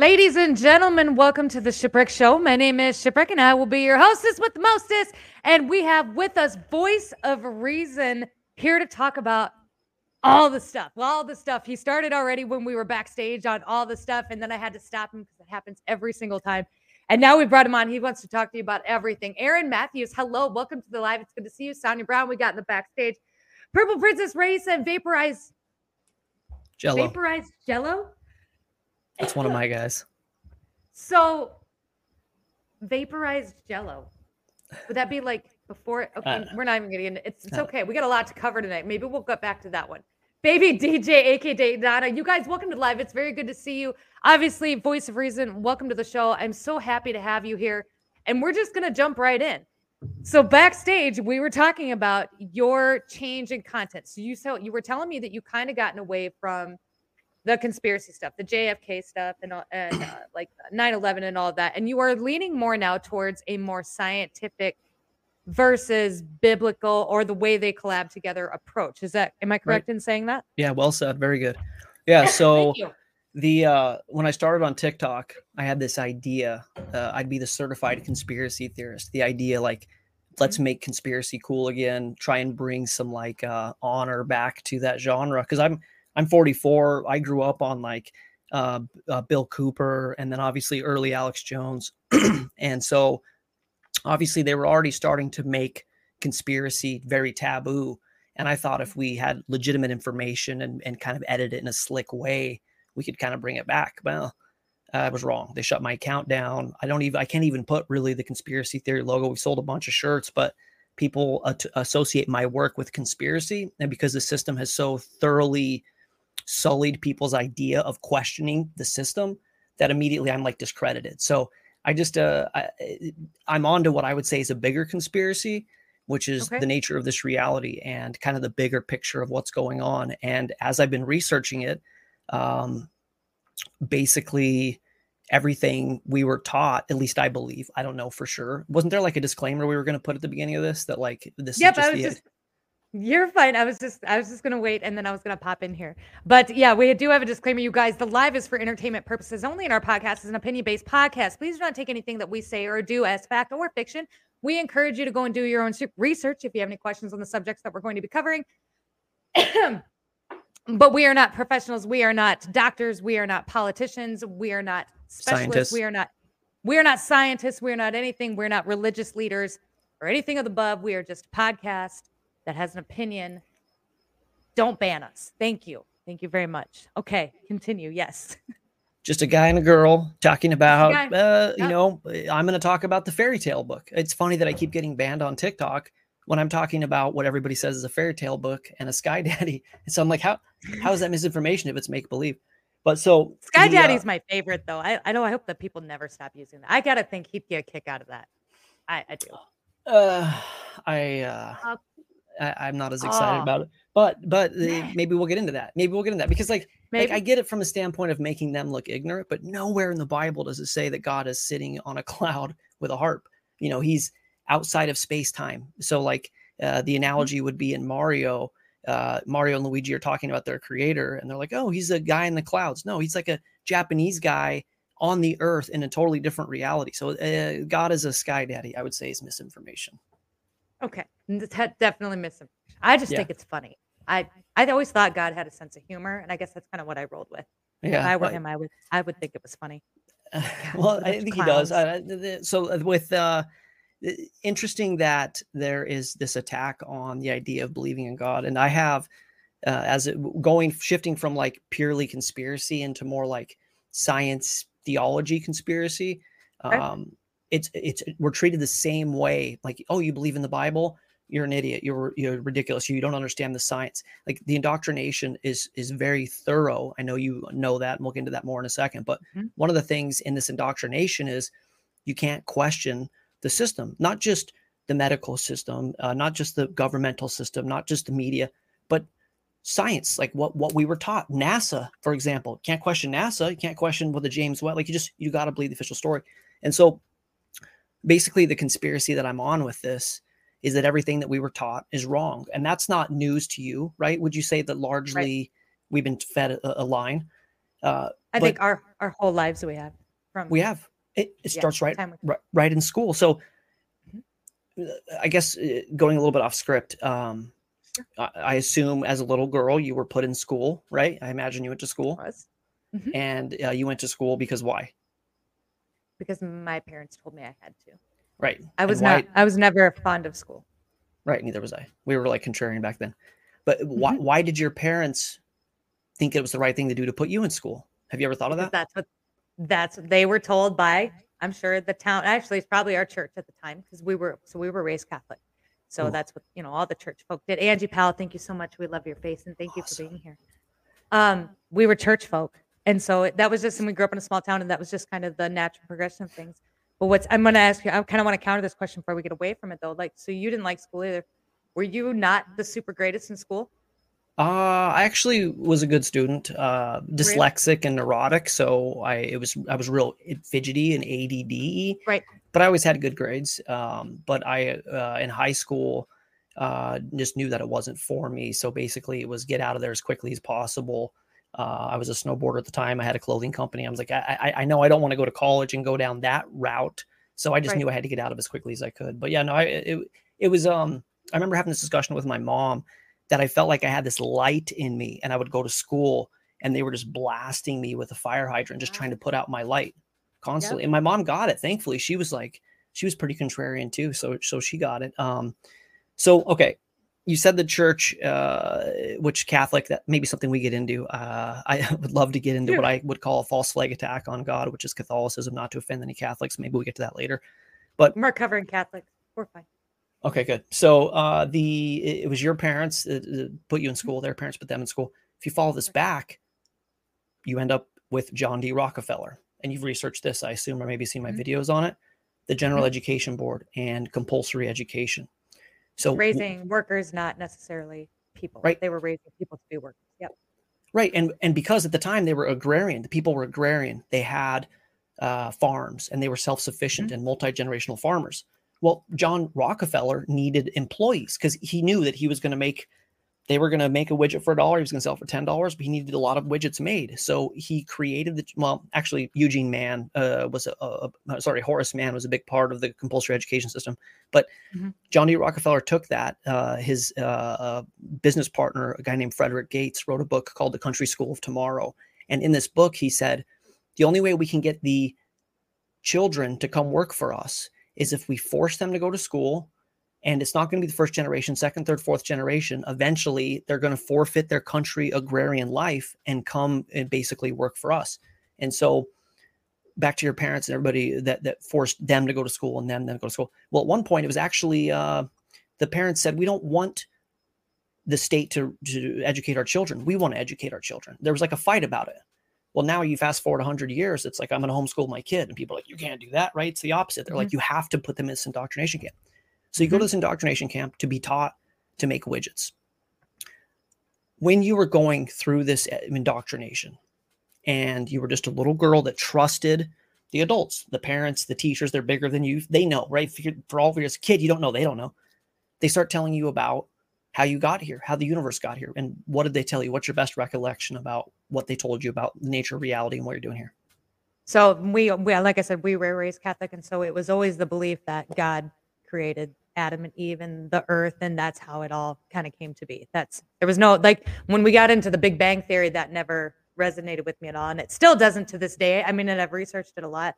Ladies and gentlemen, welcome to the Shipwreck Show. My name is Shipwreck, and I will be your hostess with the mostest. And we have with us Voice of Reason here to talk about all the stuff. Well, all the stuff. He started already when we were backstage on all the stuff, and then I had to stop him because it happens every single time. And now we brought him on. He wants to talk to you about everything. Aaron Matthews, hello, welcome to the live. It's good to see you. Sonia Brown, we got in the backstage. Purple Princess Race and Vaporized Jello. Vaporized Jello. That's one of my guys. So, vaporized Jello. Would that be like before? Okay, Uh, we're not even getting into It's, it's okay. We got a lot to cover tonight. Maybe we'll get back to that one. Baby DJ, aka Donna. You guys, welcome to live. It's very good to see you. Obviously, Voice of Reason, welcome to the show. I'm so happy to have you here. And we're just going to jump right in. So, backstage, we were talking about your change in content. So, you, so you were telling me that you kind of gotten away from the conspiracy stuff, the JFK stuff, and, all- and uh, like 9 11 and all of that. And you are leaning more now towards a more scientific versus biblical or the way they collab together approach. Is that, am I correct in saying that? Yeah, well said. Very good. Yeah. So the uh when I started on TikTok, I had this idea. Uh, I'd be the certified conspiracy theorist. The idea like let's make conspiracy cool again, try and bring some like uh honor back to that genre cuz I'm I'm 44. I grew up on like uh, uh Bill Cooper and then obviously early Alex Jones. and so obviously they were already starting to make conspiracy very taboo and I thought if we had legitimate information and, and kind of edit it in a slick way, we could kind of bring it back. Well, I was wrong. They shut my account down. I don't even, I can't even put really the conspiracy theory logo. We sold a bunch of shirts, but people associate my work with conspiracy. And because the system has so thoroughly sullied people's idea of questioning the system, that immediately I'm like discredited. So I just, uh, I, I'm on to what I would say is a bigger conspiracy which is Okay. the nature of this reality and kind of the bigger picture of what's going on. And as I've been researching it, um, basically everything we were taught, at least I believe, I don't know for sure. Wasn't there like a disclaimer we were going to put at the beginning of this that like this Yep, is just I was the just. You're fine. I was just I was just gonna wait and then I was gonna pop in here. But yeah, we do have a disclaimer, you guys. The live is for entertainment purposes only, and our podcast is an opinion-based podcast. Please do not take anything that we say or do as fact or fiction. We encourage you to go and do your own research if you have any questions on the subjects that we're going to be covering. but we are not professionals. We are not doctors. We are not politicians. We are not specialists. Scientists. We are not we are not scientists. We're not anything. We're not religious leaders or anything of the above. We are just podcast that has an opinion. Don't ban us. Thank you. Thank you very much. Okay, continue. Yes. just a guy and a girl talking about uh, you Yep. know i'm going to talk about the fairy tale book it's funny that i keep getting banned on tiktok when i'm talking about what everybody says is a fairy tale book and a sky daddy and so i'm like how how is that misinformation if it's make believe but so Sky the, uh, Daddy's my favorite though. I, I know I hope that people never stop using that. I gotta think he'd get a kick out of that. I, I do. uh i uh Uh, I, i'm not as excited oh. about it but but Meh. maybe we'll get into that maybe we'll get into that because like Maybe Like I get it from a standpoint of making them look ignorant, but nowhere in the Bible does it say that God is sitting on a cloud with a harp. You know, he's outside of space time. So like uh, the analogy would be in Mario. Uh, Mario and Luigi are talking about their creator, and they're like, "Oh, he's a guy in the clouds." No, he's like a Japanese guy on the Earth in a totally different reality. So uh, God is a sky daddy. I would say is misinformation. Okay. Definitely miss him. I just Yeah. think it's funny. I I always thought God had a sense of humor, and I guess that's kind of what I rolled with. if Yeah, I were well, him, I would I would think it was funny. well, I think he does. clowns. Uh, th- th- so uh, with uh, interesting that there is this attack on the idea of believing in God, and I have uh, as it going shifting from like purely conspiracy into more like science theology conspiracy. Um, it's it's we're treated the same way. Like, oh, you believe in the Bible? You're an idiot. You're you're ridiculous. You don't understand the science. Like the indoctrination is is very thorough. I know you know that, and we'll get into that more in a second. But Mhm. one of the things in this indoctrination is you can't question the system, not just the medical system, uh, not just the governmental system, not just the media, but science, like what what we were taught. NASA, for example, can't question NASA. You can't question what the James Webb. Like you just you got to believe the official story. And so, basically, the conspiracy that I'm on with this is that everything that we were taught is wrong, and that's not news to you, right? Would you say that largely we've been fed a, a line? Uh, I think our our whole lives we have from we have. It, it Yeah, starts right, right right in school. So i guess uh, going a little bit off script um Sure. I, I assume as a little girl you were put in school right? I imagine you went to school. Was. And uh, you went to school because why because my parents told me I had to. right I was why- not I was never fond of school. right neither was i we were like contrarian back then but why, Mm-hmm. why did your parents think it was the right thing to do to put you in school have you ever thought of that that's what that's what they were told by I'm sure the town actually it's probably our church at the time because we were so we were raised Catholic. So Ooh. that's what you know all the church folk did. Angie Powell, thank you so much. We love your face and thank you for being here. Um, we were church folk. And so it- that was just and we grew up in a small town and that was just kind of the natural progression of things. But what's I'm gonna ask you, I kind of want to counter this question before we get away from it though. Like, so you didn't like school either. Were you not the super greatest in school? Uh, I actually was a good student, uh, dyslexic and neurotic. So I, it was, I was real fidgety and ADD. Right. But I always had good grades. Um, but I, uh, in high school, uh, just knew that it wasn't for me. So basically it was get out of there as quickly as possible. Uh, I was a snowboarder at the time. I had a clothing company. I was like, I, I, I know I don't want to go to college and go down that route. So I just Right. knew I had to get out of as quickly as I could. But yeah, no, I, it, it was, um, I remember having this discussion with my mom that I felt like I had this light in me and I would go to school and they were just blasting me with a fire hydrant, just Wow. trying to put out my light constantly. And my mom got it. Thankfully, she was like, she was pretty contrarian too. So, so she got it. Um, so, okay. You said the church, uh, which Catholic, that may be something we get into. Uh, I would love to get into what I would call a false flag attack on God, which is Catholicism, not to offend any Catholics. Maybe we'll get to that later. We're covering Catholics. We're fine. Okay, good. So uh, the it it was your parents that put you in school. Their parents put them in school. If you follow this back, you end up with John D. Rockefeller, and you've researched this, I assume, or maybe seen my Mhm. videos on it. The General Mhm. Education Board and compulsory education. So raising workers, not necessarily people. Right. They were raising people to be workers. Yep. Right, and and because at the time they were agrarian, the people were agrarian. They had uh, farms and they were self sufficient and multi generational farmers. Well, John Rockefeller needed employees because he knew that he was going to make. They were going to make a widget for a dollar. He was going to sell for ten dollars, but he needed a lot of widgets made. So he created the. Well, actually, Eugene Mann uh, was a, a, a- sorry, Horace Mann was a big part of the compulsory education system. But Mhm. John D. Rockefeller took that. Uh, his uh, business partner, a guy named Frederick Gates, wrote a book called The Country School of Tomorrow. And in this book, he said, the only way we can get the children to come work for us is if we force them to go to school. And it's not going to be the first generation, second, third, fourth generation. Eventually, they're going to forfeit their country agrarian life and come and basically work for us. And so, back to your parents and everybody that that forced them to go to school and them then go to school. Well, at one point, it was actually uh, the parents said, "We don't want the state to, to educate our children. We want to educate our children." There was like a fight about it. Well, now you fast forward 100 years, it's like I'm going to homeschool my kid, and people are like, "You can't do that, right?" It's the opposite. They're like, "You have to put them in this indoctrination camp." So you go to this indoctrination camp to be taught to make widgets. When you were going through this uh, indoctrination, and you were just a little girl that trusted the adults, the parents, the teachers, they're bigger than you. They know, right? For, for all of you as a kid, you don't know, they don't know. They start telling you about how you got here, how the universe got here. And what did they tell you? What's your best recollection about what they told you about the nature of reality and what you're doing here? So we, we, like I said, we were raised Catholic, and so it was always the belief that God created Adam and Eve and the earth, and that's how it all kind of came to be. That's there was no like when we got into the Big Bang theory, that never resonated with me at all, and it still doesn't to this day. I mean, and I've researched it a lot,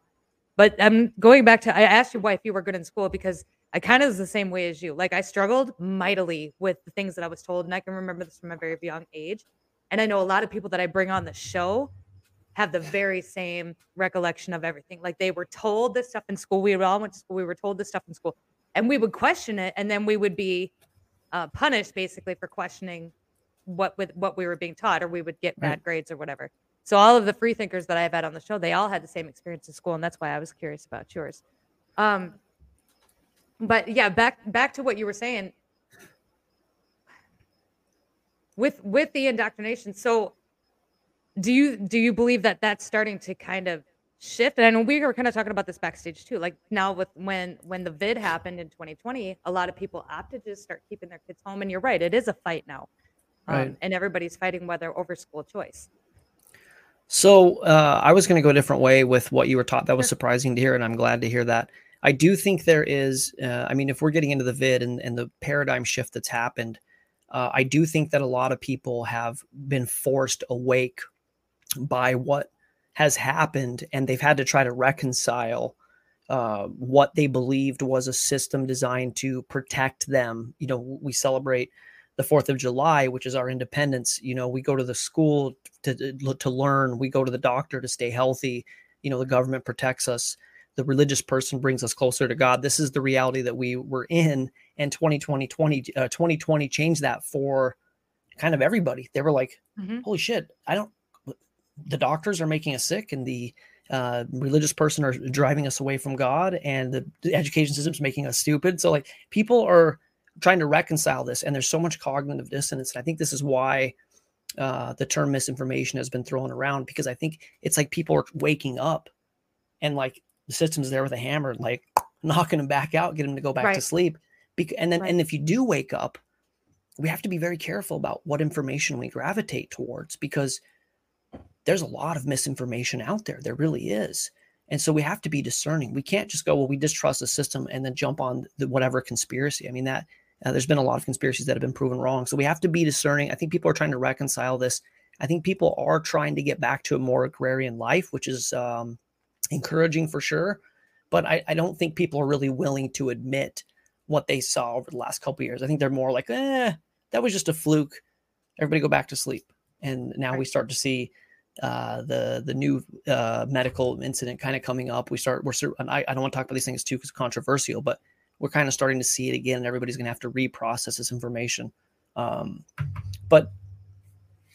but I'm going back to I asked you why if you were good in school because I kind of was the same way as you. Like I struggled mightily with the things that I was told, and I can remember this from a very young age. And I know a lot of people that I bring on the show have the very same recollection of everything. Like they were told this stuff in school. We all went to school. We were told this stuff in school, and we would question it, and then we would be uh, punished basically for questioning what with what we were being taught, or we would get bad Right. grades or whatever. So all of the free thinkers that I've had on the show, they all had the same experience in school, and that's why I was curious about yours. Um, but yeah, back back to what you were saying with with the indoctrination. So do you do you believe that that's starting to kind of shift and i know we were kind of talking about this backstage too like now with when when the vid happened in 2020 a lot of people opted to just start keeping their kids home and you're right it is a fight now um, Right. and everybody's fighting whether over school choice So uh, I was going to go a different way with what you were taught. That was surprising to hear, and I'm glad to hear that. I do think there is. Uh, I mean, if we're getting into the vid and, and the paradigm shift that's happened, uh, I do think that a lot of people have been forced awake by what has happened, and they've had to try to reconcile uh, what they believed was a system designed to protect them. You know, we celebrate the Fourth of July, which is our independence. You know, we go to the school to to learn. We go to the doctor to stay healthy. You know, the government protects us. The religious person brings us closer to God. This is the reality that we were in, and 2020, 20, uh, 2020 changed that for kind of everybody. They were like, mm-hmm. "Holy shit! I don't." The doctors are making us sick, and the uh, religious person are driving us away from God, and the, the education system's making us stupid. So, like, people are trying to reconcile this, and there's so much cognitive dissonance. And I think this is why uh, the term misinformation has been thrown around because I think it's like people are waking up and like the system's there with a hammer, like knocking them back out, get them to go back right. to sleep. and then, right. and if you do wake up, we have to be very careful about what information we gravitate towards because there's a lot of misinformation out there. There really is. And so we have to be discerning. We can't just go, well, we distrust the system and then jump on the whatever conspiracy. I mean, that uh, there's been a lot of conspiracies that have been proven wrong. So we have to be discerning. I think people are trying to reconcile this. I think people are trying to get back to a more agrarian life, which is um, encouraging for sure. But I, I, don't think people are really willing to admit what they saw over the last couple years. I think they're more like, eh, that was just a fluke. Everybody go back to sleep. And now we start to see uh, the the new uh, medical incident kind of coming up. We start we're and I, I don't want to talk about these things too because controversial, but we're kind of starting to see it again. And everybody's going to have to reprocess this information. Um, but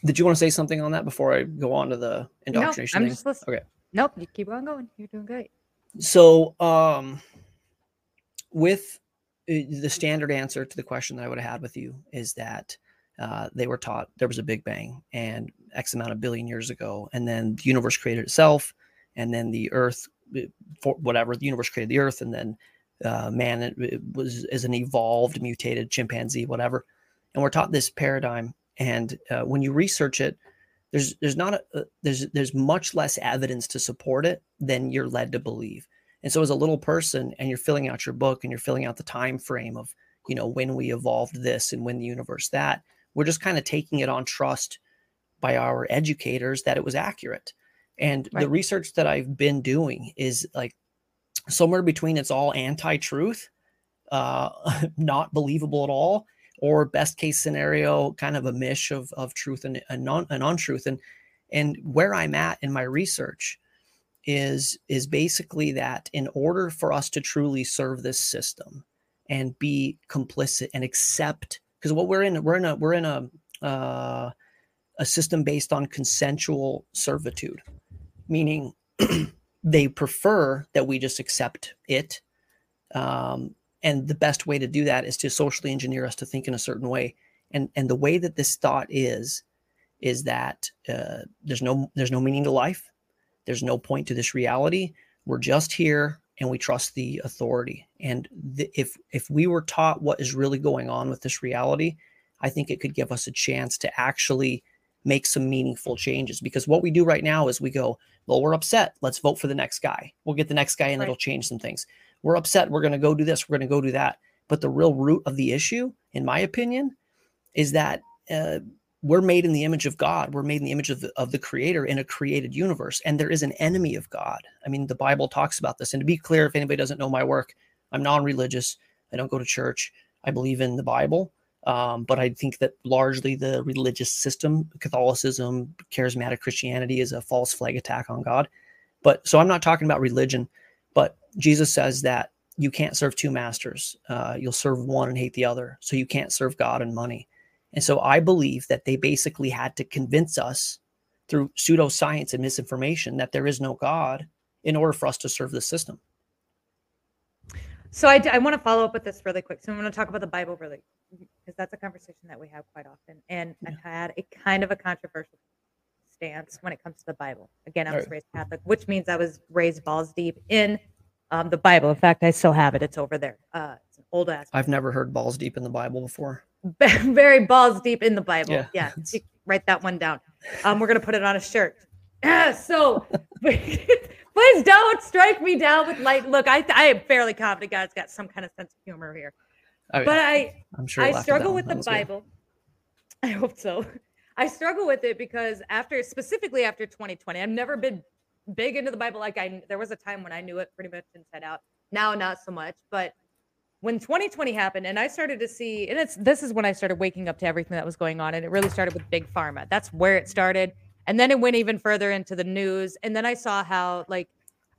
did you want to say something on that before I go on to the indoctrination? No, I'm thing? just listening. Okay. Nope, you keep on going. You're doing great. So, um, with uh, the standard answer to the question that I would have had with you is that uh, they were taught there was a big bang and X amount of billion years ago, and then the universe created itself, and then the Earth, for whatever the universe created the Earth, and then uh, man it, it was as an evolved mutated chimpanzee whatever. And we're taught this paradigm and uh, when you research it there's there's not a, uh, there's there's much less evidence to support it than you're led to believe. And so as a little person and you're filling out your book and you're filling out the time frame of you know when we evolved this and when the universe that we're just kind of taking it on trust by our educators that it was accurate and right. the research that i've been doing is like somewhere between it's all anti-truth, uh, not believable at all, or best case scenario, kind of a mish of, of truth and, and non and untruth. And and where I'm at in my research is is basically that in order for us to truly serve this system and be complicit and accept, because what we're in, we're in a we're in a uh, a system based on consensual servitude, meaning they prefer that we just accept it. Um, and the best way to do that is to socially engineer us to think in a certain way. And and the way that this thought is, is that uh, there's no there's no meaning to life. There's no point to this reality. We're just here and we trust the authority. And the, if if we were taught what is really going on with this reality, I think it could give us a chance to actually make some meaningful changes. Because what we do right now is we go, well, we're upset. Let's vote for the next guy. We'll get the next guy and right. it'll change some things. We're upset. We're going to go do this. We're going to go do that. But the real root of the issue, in my opinion, is that uh, we're made in the image of God. We're made in the image of the, of the creator in a created universe. And there is an enemy of God. I mean, the Bible talks about this. And to be clear, if anybody doesn't know my work, I'm non religious. I don't go to church. I believe in the Bible. Um, but I think that largely the religious system, Catholicism, charismatic Christianity is a false flag attack on God. But so I'm not talking about religion, but Jesus says that you can't serve two masters. Uh, you'll serve one and hate the other. So you can't serve God and money. And so I believe that they basically had to convince us through pseudoscience and misinformation that there is no God in order for us to serve the system. So I, I want to follow up with this really quick. So I'm going to talk about the Bible really, because that's a conversation that we have quite often. And yeah. I've had a kind of a controversial stance when it comes to the Bible. Again, I was right. raised Catholic, which means I was raised balls deep in um, the Bible. In fact, I still have it. It's over there. Uh, it's an old ass. I've never heard balls deep in the Bible before. Very balls deep in the Bible. Yeah. yeah write that one down. Um, we're gonna put it on a shirt. So please don't strike me down with light. Look, I I am fairly confident God's got some kind of sense of humor here. Oh, but I I'm sure I struggle with the Bible. Good. I hope so. I struggle with it because after specifically after 2020, I've never been big into the Bible. Like I there was a time when I knew it pretty much inside out. Now not so much, but when 2020 happened and I started to see, and it's this is when I started waking up to everything that was going on. And it really started with big pharma. That's where it started. And then it went even further into the news. And then I saw how like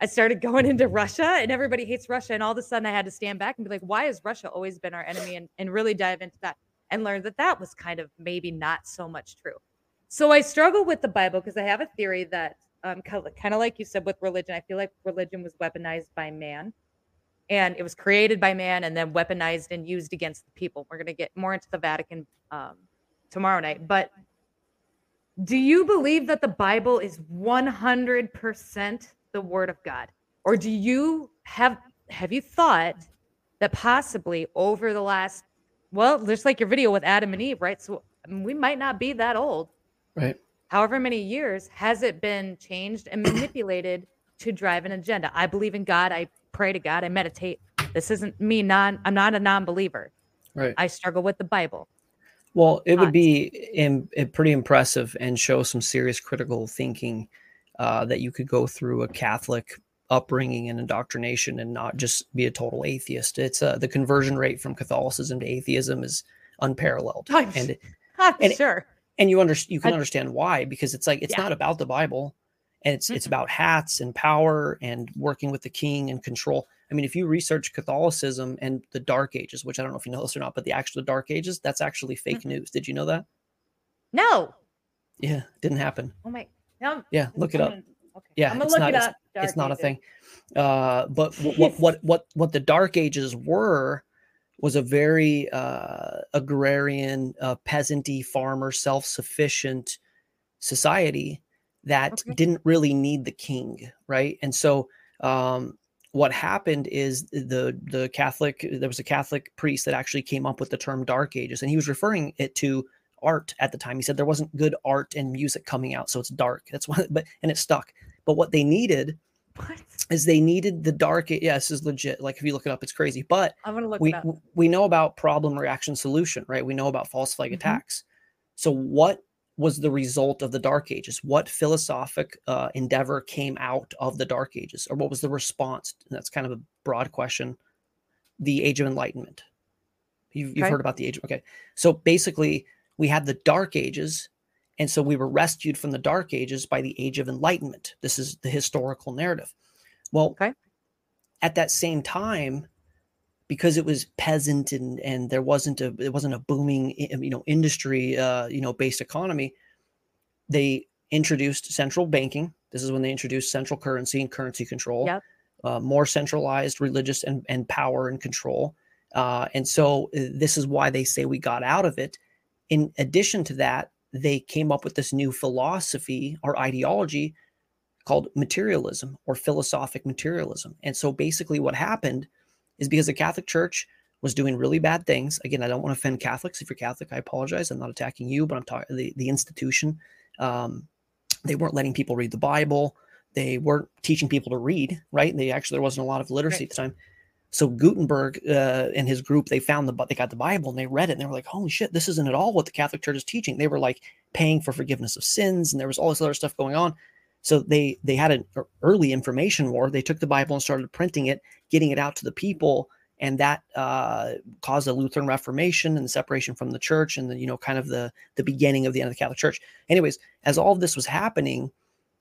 I started going into Russia and everybody hates Russia. And all of a sudden I had to stand back and be like, why has Russia always been our enemy? And, and really dive into that and learn that that was kind of maybe not so much true. So I struggle with the Bible because I have a theory that um, kind of like you said with religion, I feel like religion was weaponized by man and it was created by man and then weaponized and used against the people. We're going to get more into the Vatican um, tomorrow night. But do you believe that the Bible is 100% the word of God? Or do you have have you thought that possibly over the last well, just like your video with Adam and Eve, right? So I mean, we might not be that old. Right. However many years has it been changed and manipulated to drive an agenda? I believe in God. I pray to God. I meditate. This isn't me non I'm not a non-believer. Right. I struggle with the Bible. Well, it would be Im- eh, pretty impressive and show some serious critical thinking uh, that you could go through a Catholic upbringing and indoctrination and not just be a total atheist. It's uh, the conversion rate from Catholicism to atheism is unparalleled. I'm, and, I'm and, sure. And you under, you can I, understand why because it's like it's yeah. not about the Bible and it's mm-hmm. it's about hats and power and working with the king and control. I mean, if you research Catholicism and the Dark Ages, which I don't know if you know this or not, but the actual Dark Ages, that's actually fake mm-hmm. news. Did you know that? No. Yeah, didn't happen. Oh my. No. Yeah, look it up. okay. Yeah, I'm gonna look not, it up. Dark it's, not a thing. Uh, but what, what what what the Dark Ages were was a very uh, agrarian, uh, peasanty, farmer, self-sufficient society that okay. didn't really need the king, right? And so um, what happened is the the Catholic there was a Catholic priest that actually came up with the term Dark Ages, and he was referring it to art at the time. He said there wasn't good art and music coming out, so it's dark. That's why, but and it stuck. But what they needed what? is they needed the dark. Yeah, this is legit. Like if you look it up, it's crazy. But I'm gonna look. We we know about problem, reaction, solution, right? We know about false flag mm-hmm. attacks. So what was the result of the Dark Ages? What philosophic uh, endeavor came out of the Dark Ages, or what was the response? And that's kind of a broad question. The Age of Enlightenment. You've, you've heard about the age. Okay, so basically, we had the Dark Ages, and so we were rescued from the Dark Ages by the Age of Enlightenment. This is the historical narrative. Well, okay. at that same time, because it was peasant and and there wasn't a it wasn't a booming you know industry uh, you know based economy they introduced central banking this is when they introduced central currency and currency control yep. uh, more centralized religious and, and power and control uh, and so uh, this is why they say we got out of it in addition to that they came up with this new philosophy or ideology called materialism or philosophic materialism and so basically what happened is because the Catholic Church was doing really bad things. Again, I don't want to offend Catholics. If you're Catholic, I apologize. I'm not attacking you, but I'm talking the, the institution. Um, they weren't letting people read the Bible. They weren't teaching people to read, right? They actually there wasn't a lot of literacy right. at the time. So Gutenberg uh, and his group, they found the they got the Bible and they read it and they were like, "Holy shit, this isn't at all what the Catholic Church is teaching." They were like paying for forgiveness of sins and there was all this other stuff going on. So they they had an early information war. They took the Bible and started printing it, getting it out to the people, and that uh, caused the Lutheran Reformation and the separation from the church, and the you know kind of the the beginning of the end of the Catholic Church. Anyways, as all of this was happening,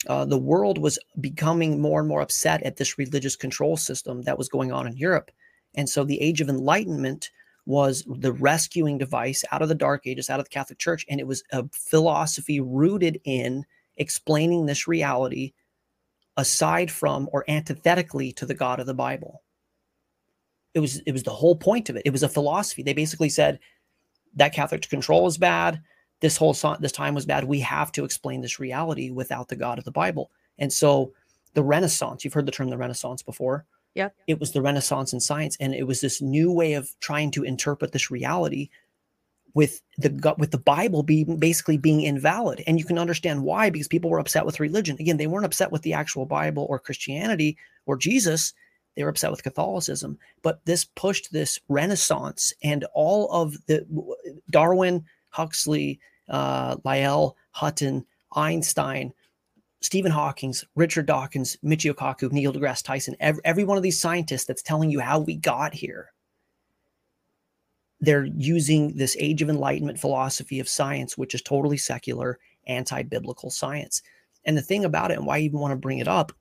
uh, the world was becoming more and more upset at this religious control system that was going on in Europe, and so the Age of Enlightenment was the rescuing device out of the Dark Ages, out of the Catholic Church, and it was a philosophy rooted in explaining this reality aside from or antithetically to the God of the Bible. It was it was the whole point of it. It was a philosophy. They basically said that Catholic control is bad. This whole this time was bad. We have to explain this reality without the God of the Bible. And so the Renaissance, you've heard the term the Renaissance before. Yeah. It was the Renaissance in science and it was this new way of trying to interpret this reality with the with the Bible being basically being invalid. And you can understand why because people were upset with religion. Again, they weren't upset with the actual Bible or Christianity or Jesus. They were upset with Catholicism. But this pushed this renaissance and all of the Darwin, Huxley, uh, Lyell, Hutton, Einstein, Stephen Hawking's, Richard Dawkins, Michio Kaku, Neil deGrasse Tyson, every, every one of these scientists that's telling you how we got here they're using this age of enlightenment philosophy of science, which is totally secular, anti biblical science. And the thing about it, and why I even want to bring it up,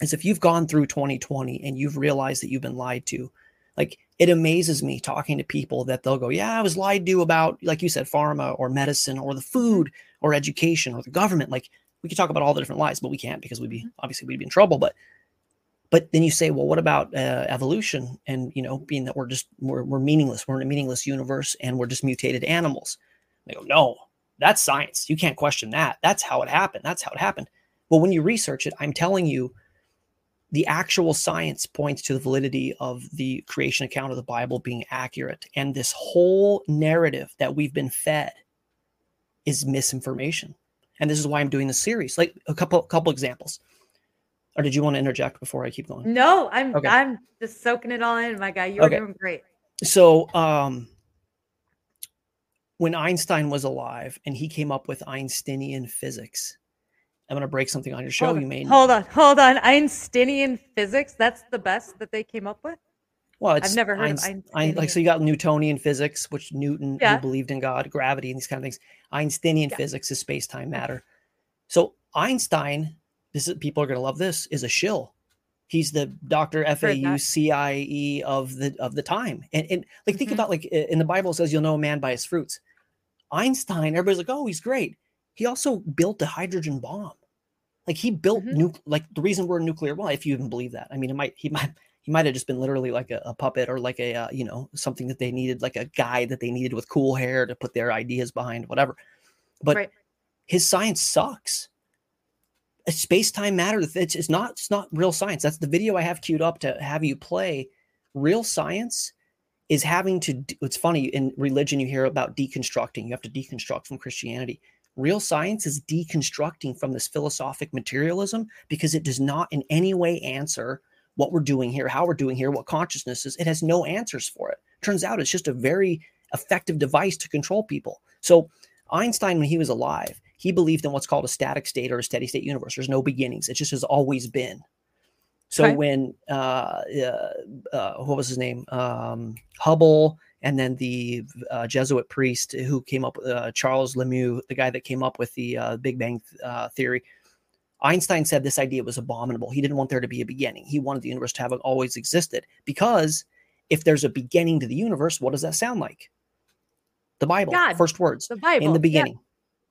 is if you've gone through 2020 and you've realized that you've been lied to, like it amazes me talking to people that they'll go, Yeah, I was lied to about, like you said, pharma or medicine or the food or education or the government. Like we could talk about all the different lies, but we can't because we'd be obviously we'd be in trouble. But but then you say, well, what about uh, evolution? And you know, being that we're just we're, we're meaningless, we're in a meaningless universe, and we're just mutated animals. They go, no, that's science. You can't question that. That's how it happened. That's how it happened. Well, when you research it, I'm telling you, the actual science points to the validity of the creation account of the Bible being accurate, and this whole narrative that we've been fed is misinformation. And this is why I'm doing this series. Like a couple couple examples or did you want to interject before I keep going? No, I'm okay. I'm just soaking it all in, my guy. You're okay. doing great. So, um, when Einstein was alive and he came up with Einsteinian physics, I'm going to break something on your show. Hold you made hold on, hold on. Einsteinian physics. That's the best that they came up with. Well, I've never heard Einstein, of Einsteinian. Like so, you got Newtonian physics, which Newton yeah. who believed in God, gravity, and these kind of things. Einsteinian yeah. physics is space time matter. So Einstein this is people are going to love this is a shill he's the Dr. Fauci of the of the time. And, and like think mm-hmm. about like in the Bible says you'll know a man by his fruits. Einstein, everybody's like, oh, he's great. He also built a hydrogen bomb. Like he built mm-hmm. nu- like the reason we're nuclear. Well, if you even believe that, I mean, it might he might he might have just been literally like a, a puppet or like a uh, you know something that they needed, like a guy that they needed with cool hair to put their ideas behind, whatever. But right. his science sucks space time matter. It's, it's not it's not real science. That's the video I have queued up to have you play. Real science is having to. Do, it's funny in religion you hear about deconstructing. You have to deconstruct from Christianity. Real science is deconstructing from this philosophic materialism because it does not in any way answer what we're doing here, how we're doing here, what consciousness is. It has no answers for it. Turns out it's just a very effective device to control people. So Einstein, when he was alive, he believed in what's called a static state or a steady state universe. There's no beginnings. It just has always been. So okay. when uh, uh, uh, what was his name, um, Hubble, and then the uh, Jesuit priest who came up, uh, Charles Lemieux, the guy that came up with the uh, Big Bang theory, Einstein said this idea was abominable. He didn't want there to be a beginning. He wanted the universe to have always existed because if there's a beginning to the universe, what does that sound like? The Bible, God, first words, the Bible in the beginning, yep.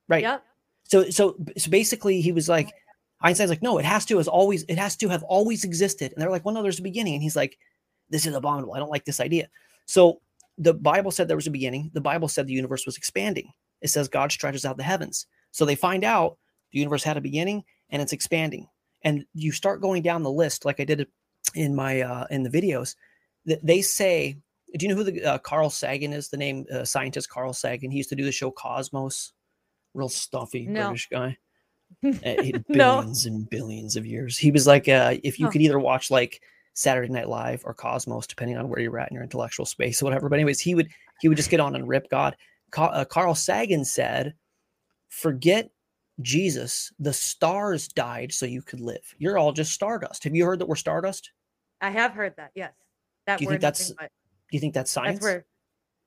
right? Yep. So so so basically he was like Einstein's like no it has to has always it has to have always existed and they're like well no there's a beginning and he's like this is abominable I don't like this idea. So the Bible said there was a beginning. The Bible said the universe was expanding. It says God stretches out the heavens. So they find out the universe had a beginning and it's expanding. And you start going down the list like I did in my uh, in the videos. That they say, do you know who the uh, Carl Sagan is? The name uh, scientist Carl Sagan. He used to do the show Cosmos real stuffy no. British guy. Eh, billions no. and billions of years. He was like, uh, if you could either watch like Saturday Night Live or Cosmos, depending on where you're at in your intellectual space or whatever. But anyways, he would he would just get on and rip God. Uh, Carl Sagan said, "Forget Jesus. The stars died so you could live. You're all just stardust. Have you heard that we're stardust? I have heard that. Yes. That do you think that's? do you think that's science? That's where.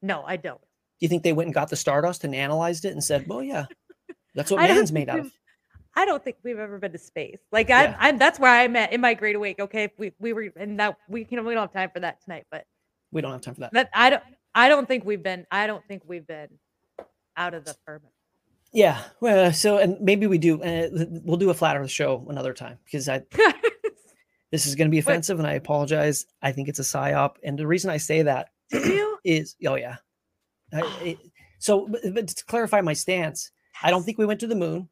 No, I don't Do you think they went and got the stardust and analyzed it and said, "Well, yeah, that's what man's made out of." I don't think we've ever been to space. Like I, yeah. I'm, that's where I'm at in my great awake. Okay, we we were, and that we can we don't have time for that tonight, but we don't have time for that. But I don't, I don't think we've been, I don't think we've been out of the firmament. Yeah, well, so and maybe we do. Uh, we'll do a flat Earth show another time because I. this is going to be offensive, and I apologize. I think it's a psyop, and the reason I say that is, oh yeah, I, so, but, but, to clarify my stance, I don't think we went to the moon.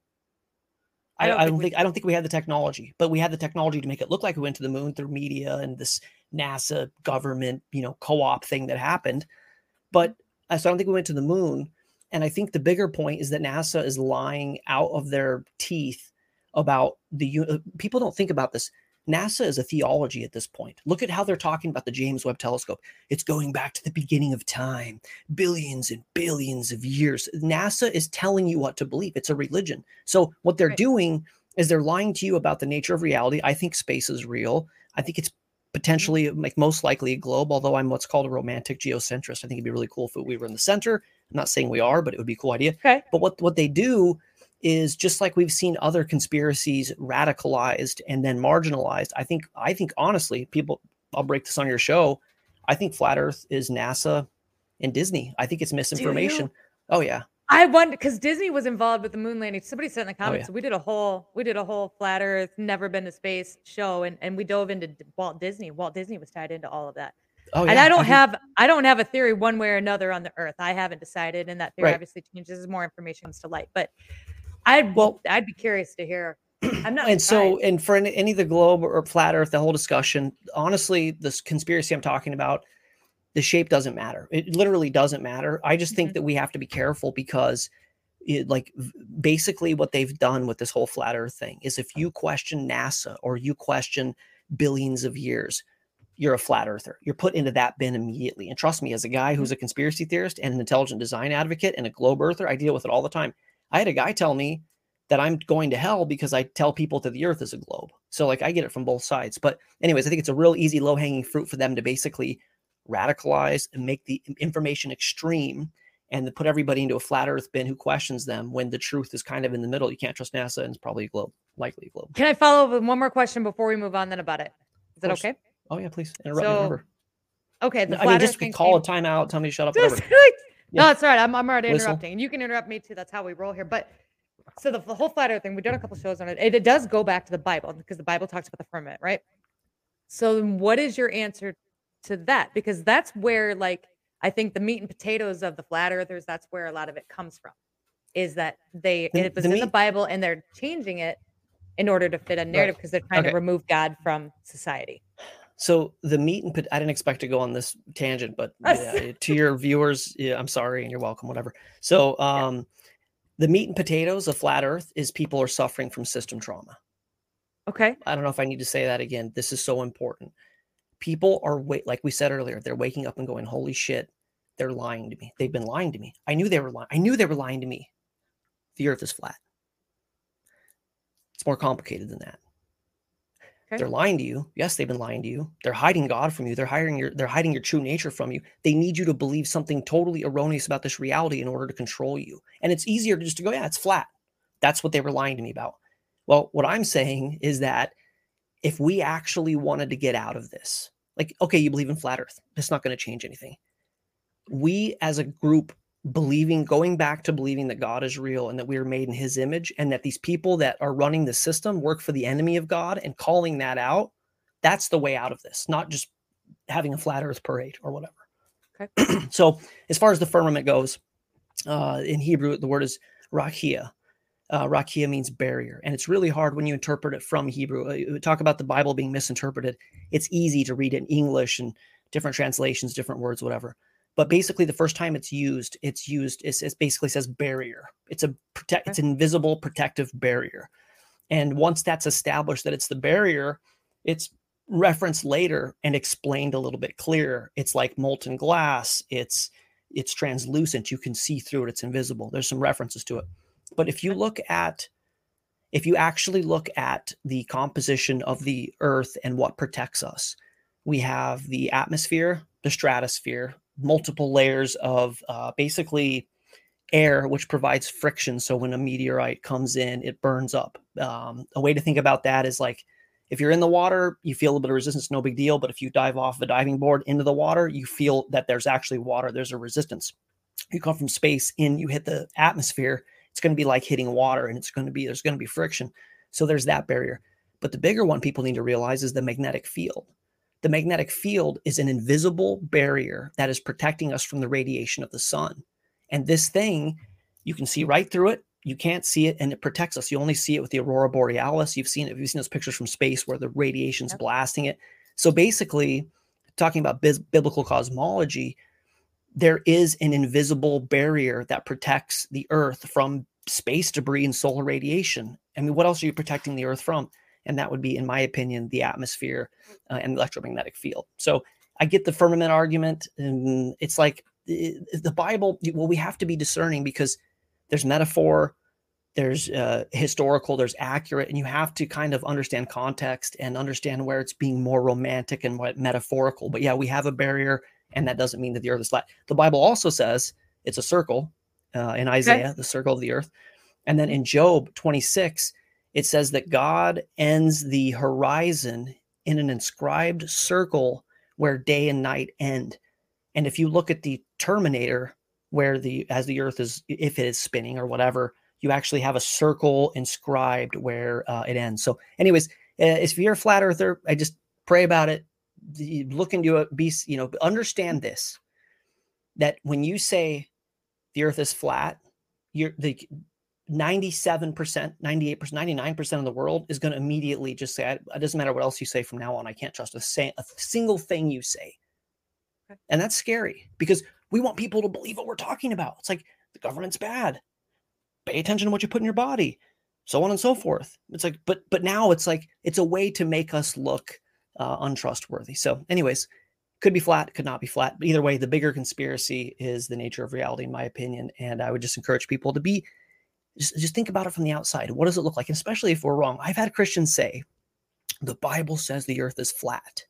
I don't, I don't think, think I don't think we had the technology, but we had the technology to make it look like we went to the moon through media and this NASA government, you know, co-op thing that happened. But So I don't think we went to the moon. And I think the bigger point is that NASA is lying out of their teeth about the uh, people don't think about this. NASA is a theology at this point. Look at how they're talking about the James Webb Telescope. It's going back to the beginning of time, billions and billions of years. NASA is telling you what to believe. It's a religion. So what they're Right. doing is they're lying to you about the nature of reality. I think space is real. I think it's mm-hmm. potentially like most likely a globe, although I'm what's called a romantic geocentrist. I think it'd be really cool if we were in the center. I'm not saying we are, but it would be a cool idea. Okay. But what what they do is just like we've seen other conspiracies radicalized and then marginalized. I think I think honestly, people I'll break this on your show. I think flat earth is NASA and Disney. I think it's misinformation. Oh yeah. I wonder because Disney was involved with the moon landing. Somebody said in the oh, comments, oh, yeah. we did a whole we did a whole flat Earth, never been to space show, and and we dove into Walt Disney. Walt Disney was tied into all of that. Oh yeah. and. I don't think- have I don't have a theory one way or another on the Earth. I haven't decided, and that theory Right. obviously changes as more information comes to light. But I'd Well- I'd be curious to hear. I'm not and so and for any, any of the globe or flat earth the whole discussion honestly this conspiracy i'm talking about the shape doesn't matter. It literally doesn't matter. I just think Mhm. that we have to be careful because it, like basically what they've done with this whole flat earth thing is if you question nasa or you question billions of years you're a flat earther. You're put into that bin immediately. And trust me as a guy who's a conspiracy theorist and an intelligent design advocate and a globe earther i deal with it all the time i had a guy tell me that I'm going to hell because I tell people that the earth is a globe. So like I get it from both sides. But anyways, I think it's a real easy low hanging fruit for them to basically radicalize and make the information extreme and to put everybody into a flat earth bin who questions them when the truth is kind of in the middle. You can't trust NASA and it's probably a globe, likely a globe. Can I follow up with one more question before we move on then about it? Is that okay? Oh yeah, please interrupt me. So, Remember. Okay. The I mean, just call a timeout, tell me to shut up, Just Yeah. No, that's all right. I'm, I'm already Whistle. interrupting. And you can interrupt me too. That's how we roll here. But so the, the whole flat earth thing, we've done a couple shows on it. It, it does go back to the Bible because the Bible talks about the firmament, right? So then what is your answer to that? Because that's where like I think the meat and potatoes of the flat earthers, that's where a lot of it comes from. Is that they The- it was the in the Bible and they're changing it in order to fit a narrative because they're trying Okay. to remove God from society. So the meat and pot- I didn't expect to go on this tangent, but yeah, to your viewers, yeah, I'm sorry and you're welcome, whatever. So um the meat and potatoes of flat earth is people are suffering from system trauma. Okay. I don't know if I need to say that again. This is so important. People are wait like we said earlier, they're waking up and going, "Holy shit, they're lying to me. They've been lying to me. I knew they were lying. I knew they were lying to me. The earth is flat." It's more complicated than that. Okay. They're lying to you. Yes, they've been lying to you. They're hiding God from you. They're hiding your they're hiding your true nature from you. They need you to believe something totally erroneous about this reality in order to control you. And it's easier just to go, yeah, it's flat. That's what they were lying to me about. Well, what I'm saying is that if we actually wanted to get out of this, like, okay, you believe in flat earth, it's not going to change anything. We as a group believing, going back to believing that God is real and that we are made in his image and that these people that are running the system work for the enemy of God and calling that out, that's the way out of this, not just having a flat earth parade or whatever. Okay. so, as far as the firmament goes, uh, in Hebrew, the word is rakia. Uh, rakia means barrier, and it's really hard when you interpret it from Hebrew. Uh, talk about the Bible being misinterpreted. It's easy to read it in English and different translations, different words, whatever. But basically, the first time it's used, it's used. It's, it basically says barrier. It's a protect. It's an invisible protective barrier. And once that's established that it's the barrier, it's referenced later and explained a little bit clearer. It's like molten glass. It's it's translucent. You can see through it. It's invisible. There's some references to it. But if you look at if you actually look at the composition of the earth and what protects us, we have the atmosphere, the stratosphere, multiple layers of uh, basically air, which provides friction. So when a meteorite comes in, it burns up. Um, a way to think about that is like if you're in the water, you feel a little bit of resistance, no big deal. But if you dive off a diving board into the water, you feel that there's actually water, there's a resistance. You come from space in, you hit the atmosphere, it's going to be like hitting water and it's going to be, there's going to be friction. So there's that barrier. But the bigger one people need to realize is the magnetic field. The magnetic field is an invisible barrier that is protecting us from the radiation of the sun. And this thing, you can see right through it. You can't see it, and it protects us. You only see it with the aurora borealis. You've seen it. You've seen those pictures from space where the radiation's Yep. blasting it. So basically, talking about bis- biblical cosmology, there is an invisible barrier that protects the earth from space debris and solar radiation. I mean, what else are you protecting the earth from? And that would be, in my opinion, the atmosphere uh, and electromagnetic field. So I get the firmament argument. And it's like the Bible, well, we have to be discerning because there's metaphor, there's uh, historical, there's accurate, and you have to kind of understand context and understand where it's being more romantic and what metaphorical. But yeah, we have a barrier, and that doesn't mean that the earth is flat. The Bible also says it's a circle uh, in Isaiah, okay. the circle of the earth. And then in Job 26, it says that God ends the horizon in an inscribed circle where day and night end. And if you look at the Terminator, where the as the Earth is, if it is spinning or whatever, you actually have a circle inscribed where uh, it ends. So, anyways, uh, if you're a flat earther, I just pray about it. Look into it. Be you know, understand this that when you say the Earth is flat, you're the 97%, 98%, 99% of the world is going to immediately just say, it doesn't matter what else you say from now on. I can't trust a, say, a single thing you say. Okay. And that's scary because we want people to believe what we're talking about. It's like the government's bad. Pay attention to what you put in your body, so on and so forth. It's like, but but now it's like it's a way to make us look uh, untrustworthy. So, anyways, could be flat, could not be flat. But either way, the bigger conspiracy is the nature of reality, in my opinion. And I would just encourage people to be just, just think about it from the outside. What does it look like? And especially if we're wrong. I've had Christians say, the Bible says the earth is flat.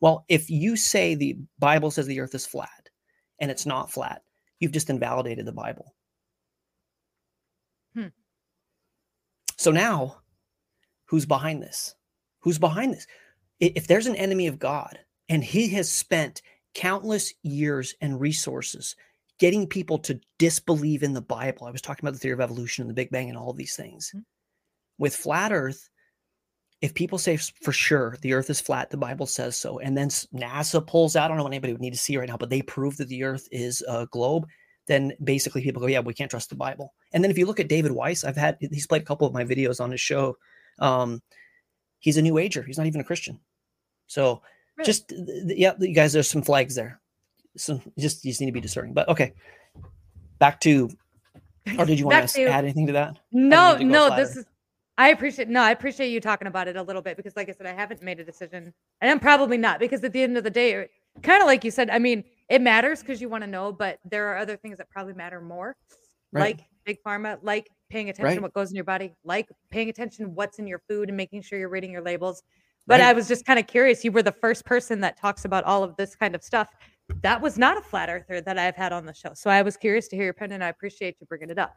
Well, if you say the Bible says the earth is flat and it's not flat, you've just invalidated the Bible. Hmm. So now, who's behind this? Who's behind this? If there's an enemy of God and he has spent countless years and resources getting people to disbelieve in the Bible. I was talking about the theory of evolution and the Big Bang and all these things. Mm-hmm. With flat Earth, if people say for sure the Earth is flat, the Bible says so, and then NASA pulls out, I don't know what anybody would need to see right now, but they prove that the Earth is a globe, then basically people go, yeah, we can't trust the Bible. And then if you look at David Weiss, I've had he's played a couple of my videos on his show. Um, he's a New Ager. He's not even a Christian. So really? just yeah, you guys, there's some flags there so just you just need to be discerning. But okay, back to. Or did you want to, to add anything to that? No, to no. This is. I appreciate no, I appreciate you talking about it a little bit because, like I said, I haven't made a decision, and I'm probably not because at the end of the day, kind of like you said, I mean, it matters because you want to know, but there are other things that probably matter more, right. like big pharma, like paying attention right. to what goes in your body, like paying attention what's in your food and making sure you're reading your labels. But right. I was just kind of curious. You were the first person that talks about all of this kind of stuff that was not a flat earther that I've had on the show. So I was curious to hear your opinion. I appreciate you bringing it up.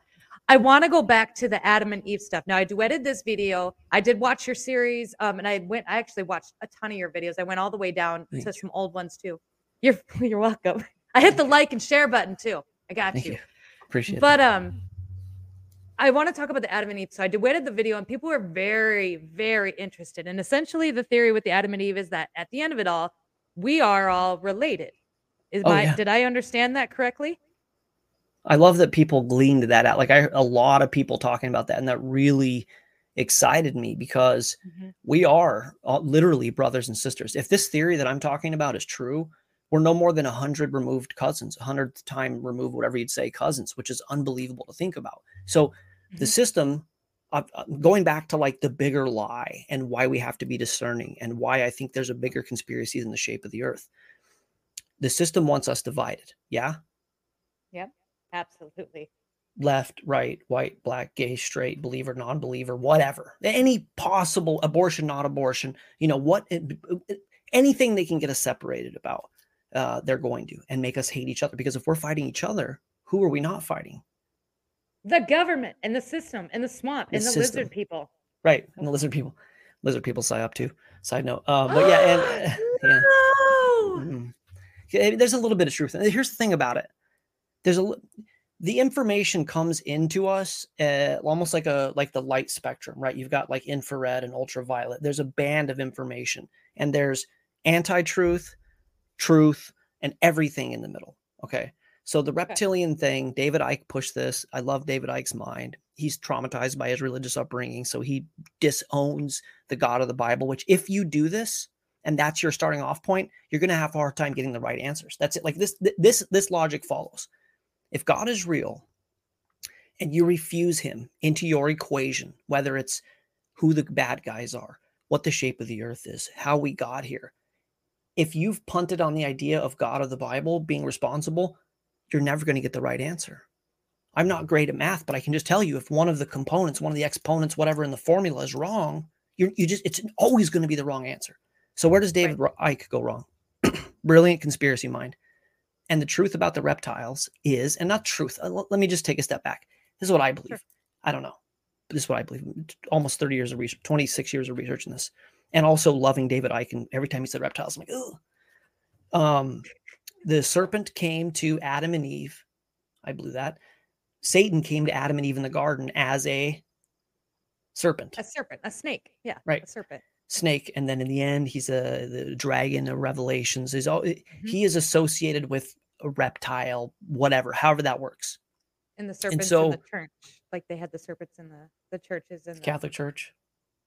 I want to go back to the Adam and Eve stuff. Now I duetted this video. I did watch your series, um, and I went. I actually watched a ton of your videos. I went all the way down Thank to you. some old ones too. You're you're welcome. I hit the like and share button too. I got you. you. Appreciate. It. But um, I want to talk about the Adam and Eve. So I duetted the video, and people were very very interested. And essentially, the theory with the Adam and Eve is that at the end of it all, we are all related is oh, my yeah. did I understand that correctly? I love that people gleaned that out. Like I a lot of people talking about that, and that really excited me because mm-hmm. we are all, literally brothers and sisters. If this theory that I'm talking about is true, we're no more than a hundred removed cousins, a hundredth time removed, whatever you'd say, cousins, which is unbelievable to think about. So mm-hmm. the system, uh, going back to like the bigger lie and why we have to be discerning and why I think there's a bigger conspiracy than the shape of the earth the system wants us divided. Yeah. Yep. Absolutely. Left, right, white, black, gay, straight, believer, non believer, whatever. Any possible abortion, not abortion, you know, what, anything they can get us separated about, uh, they're going to and make us hate each other. Because if we're fighting each other, who are we not fighting? The government and the system and the swamp the and the system. lizard people. Right. And the lizard people. Lizard people sigh up too. Side note. Uh, but yeah, and yeah. Mm-hmm. There's a little bit of truth. And here's the thing about it. There's a the information comes into us uh, almost like a like the light spectrum, right? You've got like infrared and ultraviolet. There's a band of information, and there's anti-truth, truth, and everything in the middle. Okay. So the reptilian okay. thing, David Icke pushed this. I love David Icke's mind. He's traumatized by his religious upbringing, so he disowns the God of the Bible. Which, if you do this, and that's your starting off point, you're going to have a hard time getting the right answers. That's it. Like this, this, this logic follows. If God is real and you refuse him into your equation, whether it's who the bad guys are, what the shape of the earth is, how we got here, if you've punted on the idea of God of the Bible being responsible, you're never going to get the right answer. I'm not great at math, but I can just tell you if one of the components, one of the exponents, whatever in the formula is wrong, you're you just it's always going to be the wrong answer. So where does David right. Icke go wrong? Brilliant conspiracy mind. And the truth about the reptiles is, and not truth. Uh, let me just take a step back. This is what I believe. Sure. I don't know. But this is what I believe. Almost 30 years of research, 26 years of research in this, and also loving David Icke. And every time he said reptiles, I'm like, oh. Um, the serpent came to Adam and Eve. I believe that. Satan came to Adam and Eve in the garden as a serpent. A serpent, a snake. Yeah. Right. A serpent. Snake. And then in the end, he's a the dragon of Revelations. Is all mm-hmm. he is associated with a reptile, whatever, however that works. And the serpents so, in the church. Like they had the serpents in the the churches in the Catholic Church.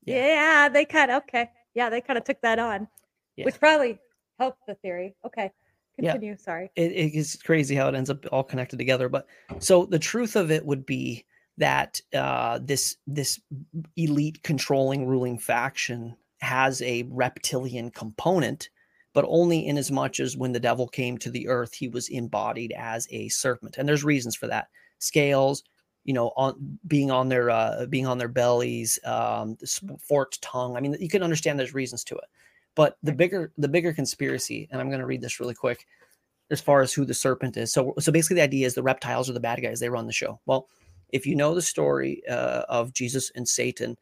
Yeah, yeah they kind of okay. Yeah, they kind of took that on. Yeah. Which probably helped the theory. Okay. Continue. Yeah. Sorry. It, it is crazy how it ends up all connected together. But so the truth of it would be that uh, this this elite controlling ruling faction has a reptilian component, but only in as much as when the devil came to the earth, he was embodied as a serpent, and there's reasons for that. Scales, you know, on being on their uh, being on their bellies, um, forked tongue. I mean, you can understand there's reasons to it. But the bigger the bigger conspiracy, and I'm going to read this really quick, as far as who the serpent is. So so basically, the idea is the reptiles are the bad guys. They run the show. Well, if you know the story uh, of Jesus and Satan,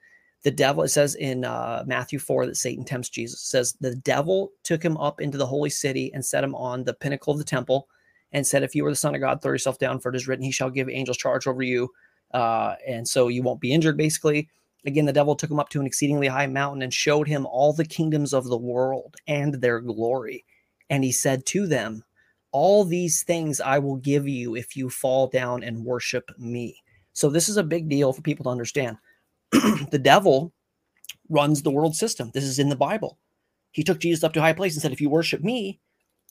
the devil it says in uh, Matthew four that Satan tempts Jesus. It says the devil took him up into the holy city and set him on the pinnacle of the temple, and said, "If you are the Son of God, throw yourself down, for it is written, He shall give angels charge over you." Uh, and so you won't be injured, basically. Again, the devil took him up to an exceedingly high mountain and showed him all the kingdoms of the world and their glory. And he said to them, All these things I will give you if you fall down and worship me. So, this is a big deal for people to understand. the devil runs the world system. This is in the Bible. He took Jesus up to a high place and said, If you worship me,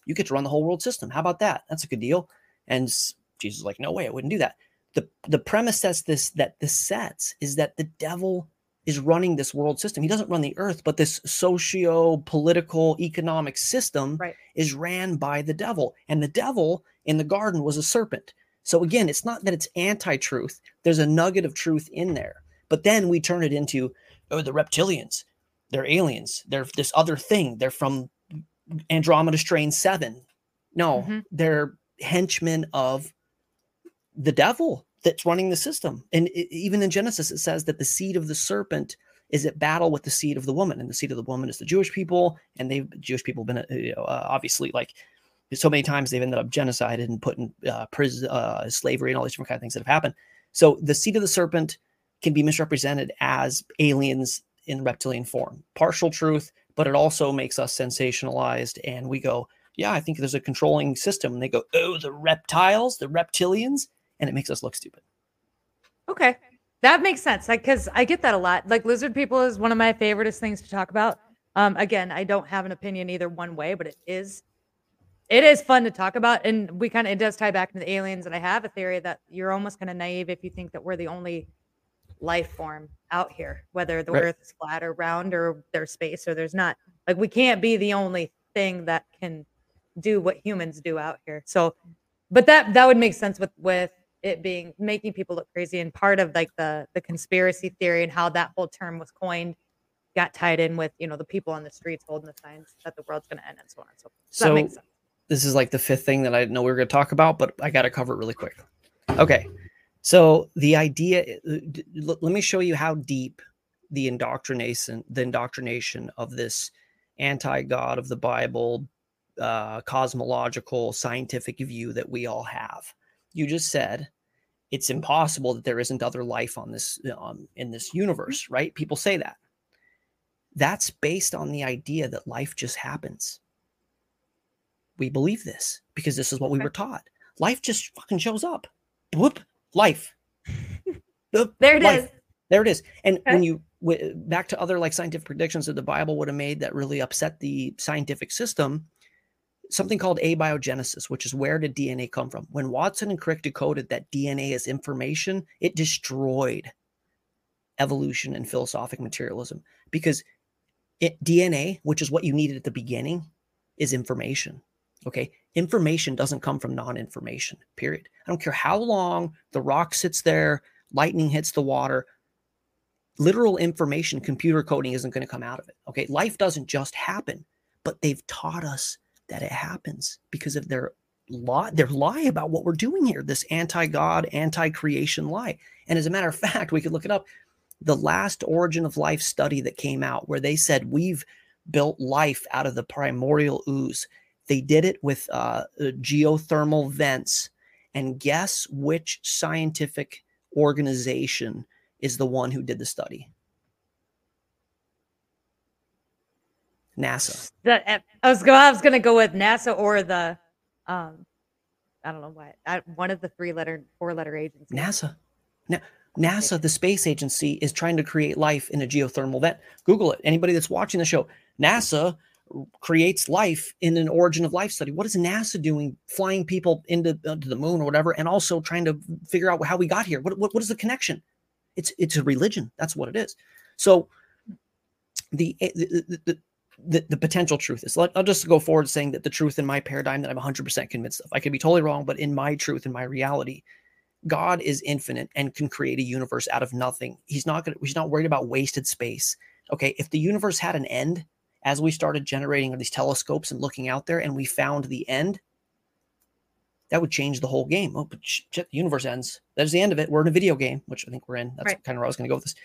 you get to run the whole world system. How about that? That's a good deal. And Jesus is like, No way, I wouldn't do that the the premise that's this that this sets is that the devil is running this world system. He doesn't run the earth, but this socio political economic system right. is ran by the devil. And the devil in the garden was a serpent. So again, it's not that it's anti-truth. There's a nugget of truth in there. But then we turn it into oh the reptilians. They're aliens. They're this other thing. They're from Andromeda strain 7. No, mm-hmm. they're henchmen of the devil that's running the system. And it, even in Genesis, it says that the seed of the serpent is at battle with the seed of the woman, and the seed of the woman is the Jewish people, and they've Jewish people have been uh, you know, uh, obviously like so many times they've ended up genocided and put in uh, prison, uh, slavery, and all these different kind of things that have happened. So the seed of the serpent can be misrepresented as aliens in reptilian form, partial truth, but it also makes us sensationalized, and we go, yeah, I think there's a controlling system. And they go, oh, the reptiles, the reptilians and it makes us look stupid. Okay. That makes sense. Like, cause I get that a lot. Like lizard people is one of my favoriteest things to talk about. Um, again, I don't have an opinion either one way, but it is, it is fun to talk about. And we kind of, it does tie back to the aliens. And I have a theory that you're almost kind of naive if you think that we're the only life form out here, whether the right. earth is flat or round or there's space or there's not. Like we can't be the only thing that can do what humans do out here. So, but that, that would make sense with, with it being making people look crazy and part of like the the conspiracy theory and how that whole term was coined got tied in with you know the people on the streets holding the signs that the world's going to end and so on and so forth. So, so that makes sense. This is like the fifth thing that I didn't know we were going to talk about, but I got to cover it really quick. Okay. So the idea, uh, let me show you how deep the indoctrination, the indoctrination of this anti-God of the Bible, uh, cosmological, scientific view that we all have. You just said it's impossible that there isn't other life on this um, in this universe right? People say that. That's based on the idea that life just happens. We believe this because this is what we were taught. Life just fucking shows up. Whoop life there it life. is. there it is and okay. when you w- back to other like scientific predictions that the Bible would have made that really upset the scientific system. Something called abiogenesis, which is where did DNA come from? When Watson and Crick decoded that DNA is information, it destroyed evolution and philosophic materialism because it, DNA, which is what you needed at the beginning, is information. Okay. Information doesn't come from non information, period. I don't care how long the rock sits there, lightning hits the water. Literal information, computer coding isn't going to come out of it. Okay. Life doesn't just happen, but they've taught us that it happens because of their lie, their lie about what we're doing here, this anti God, anti creation lie. And as a matter of fact, we could look it up. The last origin of life study that came out, where they said we've built life out of the primordial ooze. They did it with uh, geothermal vents. And guess which scientific organization is the one who did the study? NASA. The, eh, I was going. I was going to go with NASA or the, um, I don't know what. I, one of the three letter, four letter agencies. NASA. Now, NASA, the space agency, is trying to create life in a geothermal vent. Google it. Anybody that's watching the show, NASA creates life in an origin of life study. What is NASA doing, flying people into, uh, to the moon or whatever, and also trying to figure out how we got here? What, what, what is the connection? It's it's a religion. That's what it is. So the eh, the, the, the, the potential truth is. Let, I'll just go forward saying that the truth in my paradigm that I'm 100% convinced of. I could be totally wrong, but in my truth, in my reality, God is infinite and can create a universe out of nothing. He's not going. He's not worried about wasted space. Okay, if the universe had an end, as we started generating these telescopes and looking out there, and we found the end, that would change the whole game. Oh, but shit, the universe ends. That's the end of it. We're in a video game, which I think we're in. That's right. kind of where I was going to go with this.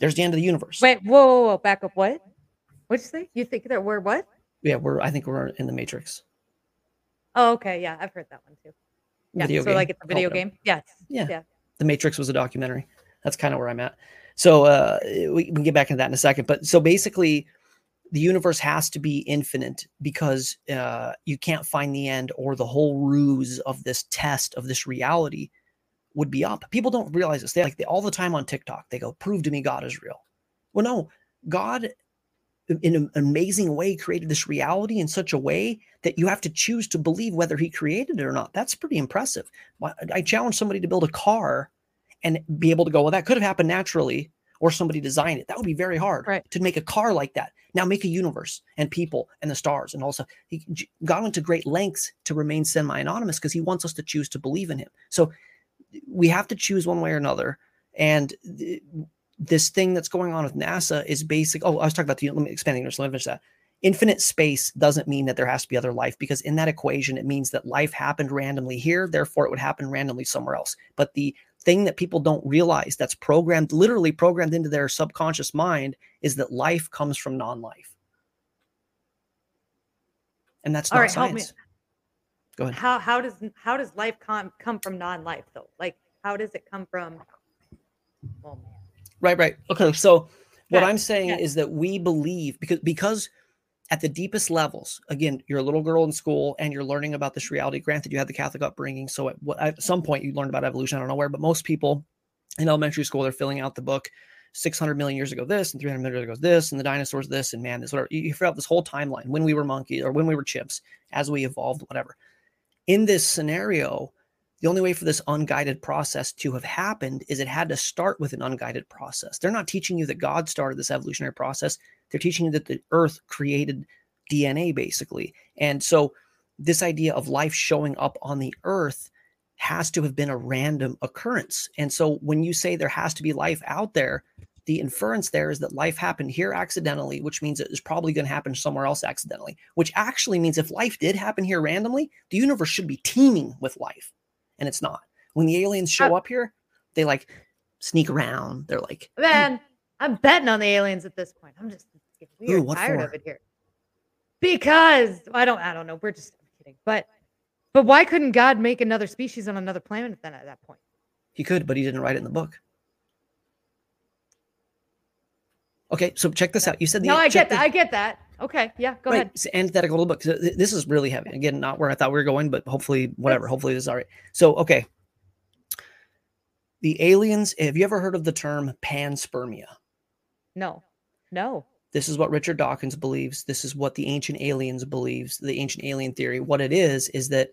There's the end of the universe. Wait, whoa, whoa, whoa, back up. What? What'd you say? You think that we're what? Yeah, we're. I think we're in the Matrix. Oh, okay. Yeah, I've heard that one too. Yeah, video so game. like it's a video game. Yes. Yeah. Yeah. The Matrix was a documentary. That's kind of where I'm at. So uh, we, we can get back into that in a second. But so basically, the universe has to be infinite because uh, you can't find the end, or the whole ruse of this test of this reality would be up. People don't realize this. They like they all the time on TikTok. They go, "Prove to me God is real." Well, no, God in an amazing way created this reality in such a way that you have to choose to believe whether he created it or not. That's pretty impressive. I challenge somebody to build a car and be able to go, well, that could have happened naturally, or somebody design it. That would be very hard right. to make a car like that. Now make a universe and people and the stars and also he God went to great lengths to remain semi-anonymous because he wants us to choose to believe in him. So we have to choose one way or another. And this thing that's going on with NASA is basic. Oh, I was talking about the let me expanding this. Let me finish that. Infinite space doesn't mean that there has to be other life because in that equation, it means that life happened randomly here, therefore it would happen randomly somewhere else. But the thing that people don't realize that's programmed, literally programmed into their subconscious mind, is that life comes from non-life. And that's not right, science. Go ahead. How how does how does life come come from non-life though? Like how does it come from? Oh Right, right. Okay, so what I'm saying yeah. is that we believe because because at the deepest levels, again, you're a little girl in school and you're learning about this reality. Granted, you had the Catholic upbringing, so at, at some point you learned about evolution. I don't know where, but most people in elementary school they're filling out the book 600 million years ago this and 300 million years ago this and the dinosaurs this and man this whatever you figure out this whole timeline when we were monkeys or when we were chimps as we evolved whatever in this scenario the only way for this unguided process to have happened is it had to start with an unguided process. They're not teaching you that God started this evolutionary process. They're teaching you that the earth created DNA, basically. And so, this idea of life showing up on the earth has to have been a random occurrence. And so, when you say there has to be life out there, the inference there is that life happened here accidentally, which means it is probably going to happen somewhere else accidentally, which actually means if life did happen here randomly, the universe should be teeming with life and it's not. When the aliens show uh, up here, they like sneak around. They're like, man, I'm betting on the aliens at this point. I'm just weird, Ooh, tired for? of it here. Because I don't, I don't know. We're just I'm kidding, but but why couldn't God make another species on another planet then at that point? He could, but he didn't write it in the book. Okay, so check this out. You said the no, I get that. The, I get that. Okay, yeah, go right, ahead. It's antithetical little book. This is really heavy. Again, not where I thought we were going, but hopefully, whatever. hopefully, this is all right. So, okay, the aliens. Have you ever heard of the term panspermia? No, no. This is what Richard Dawkins believes. This is what the ancient aliens believes. The ancient alien theory. What it is is that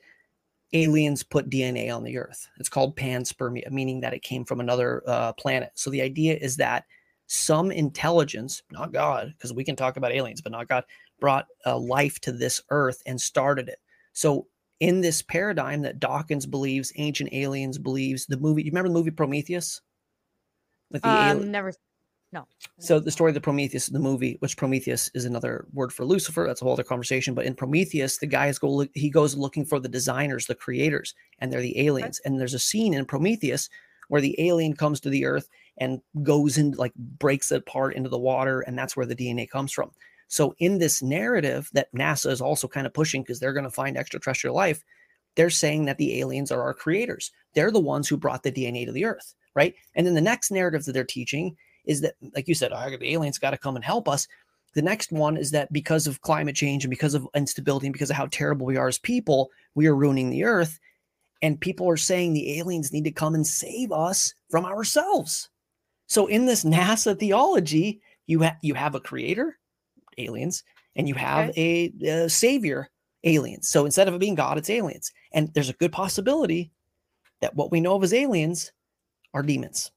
aliens put DNA on the Earth. It's called panspermia, meaning that it came from another uh, planet. So the idea is that some intelligence, not God, because we can talk about aliens, but not God, brought uh, life to this Earth and started it. So in this paradigm that Dawkins believes, ancient aliens believes, the movie. You remember the movie Prometheus? With the um, alien? never. No. So the story of the Prometheus, the movie, which Prometheus is another word for Lucifer. That's a whole other conversation. But in Prometheus, the guy is go look, he goes looking for the designers, the creators, and they're the aliens. Okay. And there's a scene in Prometheus where the alien comes to the earth and goes in like breaks it apart into the water, and that's where the DNA comes from. So in this narrative that NASA is also kind of pushing because they're going to find extraterrestrial life, they're saying that the aliens are our creators. They're the ones who brought the DNA to the earth, right? And then the next narrative that they're teaching is that, like you said, oh, the aliens got to come and help us. The next one is that because of climate change and because of instability and because of how terrible we are as people, we are ruining the earth. And people are saying the aliens need to come and save us from ourselves. So in this NASA theology, you have you have a creator, aliens, and you have okay. a, a savior, aliens. So instead of it being God, it's aliens. And there's a good possibility that what we know of as aliens are demons.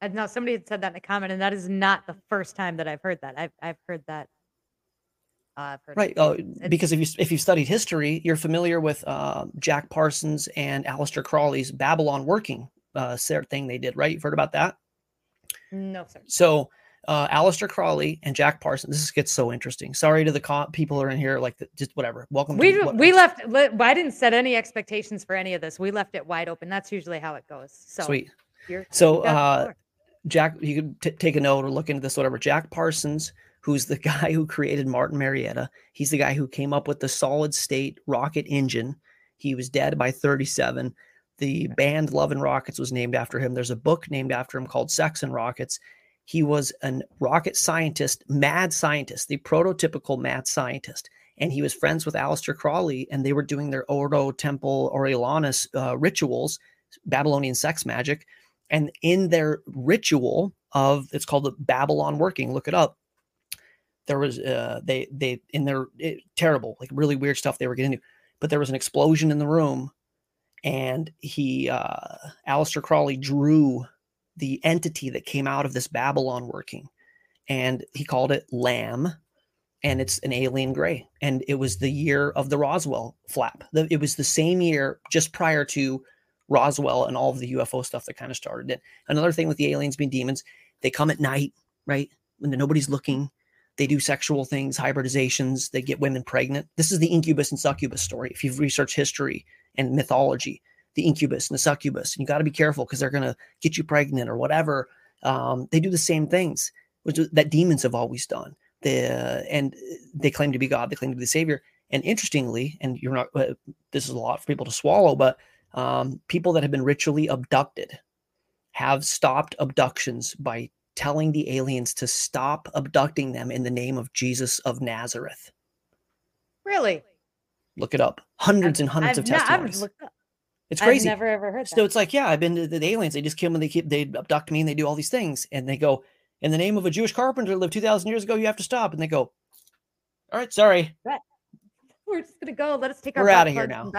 And now somebody had said that in a comment, and that is not the first time that I've heard that. I've I've heard that. Uh, heard right, uh, because if you if you've studied history, you're familiar with uh, Jack Parsons and Aleister Crowley's Babylon working uh, thing they did, right? You've heard about that? No, sir. So uh, Aleister Crowley and Jack Parsons. This gets so interesting. Sorry to the co- people who are in here, like the, just whatever. Welcome. We to, we left. I didn't set any expectations for any of this. We left it wide open. That's usually how it goes. So sweet. So uh, Jack, you could t- take a note or look into this, whatever. Jack Parsons, who's the guy who created Martin Marietta. He's the guy who came up with the solid state rocket engine. He was dead by 37. The band Love and Rockets was named after him. There's a book named after him called Sex and Rockets. He was a rocket scientist, mad scientist, the prototypical mad scientist. And he was friends with Aleister Crowley, and they were doing their Ordo Templi Orientis uh, rituals, Babylonian sex magic. And in their ritual of, it's called the Babylon working, look it up. There was, uh, they, they, in their it, terrible, like really weird stuff they were getting into, but there was an explosion in the room. And he, uh, Aleister Crowley drew the entity that came out of this Babylon working. And he called it Lam, and it's an alien gray. And it was the year of the Roswell flap. It was the same year just prior to Roswell and all of the UFO stuff that kind of started it. Another thing with the aliens being demons, they come at night, right? When nobody's looking. They do sexual things, hybridizations, they get women pregnant. This is the incubus and succubus story. If you've researched history and mythology, the incubus and the succubus. And you got to be careful because they're going to get you pregnant or whatever. Um, they do the same things, which that demons have always done. The, and they claim to be God, they claim to be the Savior. And interestingly, and you're not, uh, this is a lot for people to swallow, but um, people that have been ritually abducted have stopped abductions by telling the aliens to stop abducting them in the name of Jesus of Nazareth. Really? Look it up. Hundreds I've, and 100s of testimonies. It's crazy. I've never ever heard that. So it's like, yeah, I've been to the, aliens. They just come and they keep they abduct me and they do all these things. And they go, in the name of a Jewish carpenter who lived two thousand years ago, you have to stop. And they go, All right, sorry. We're just gonna go. Let us take our We're out of here now.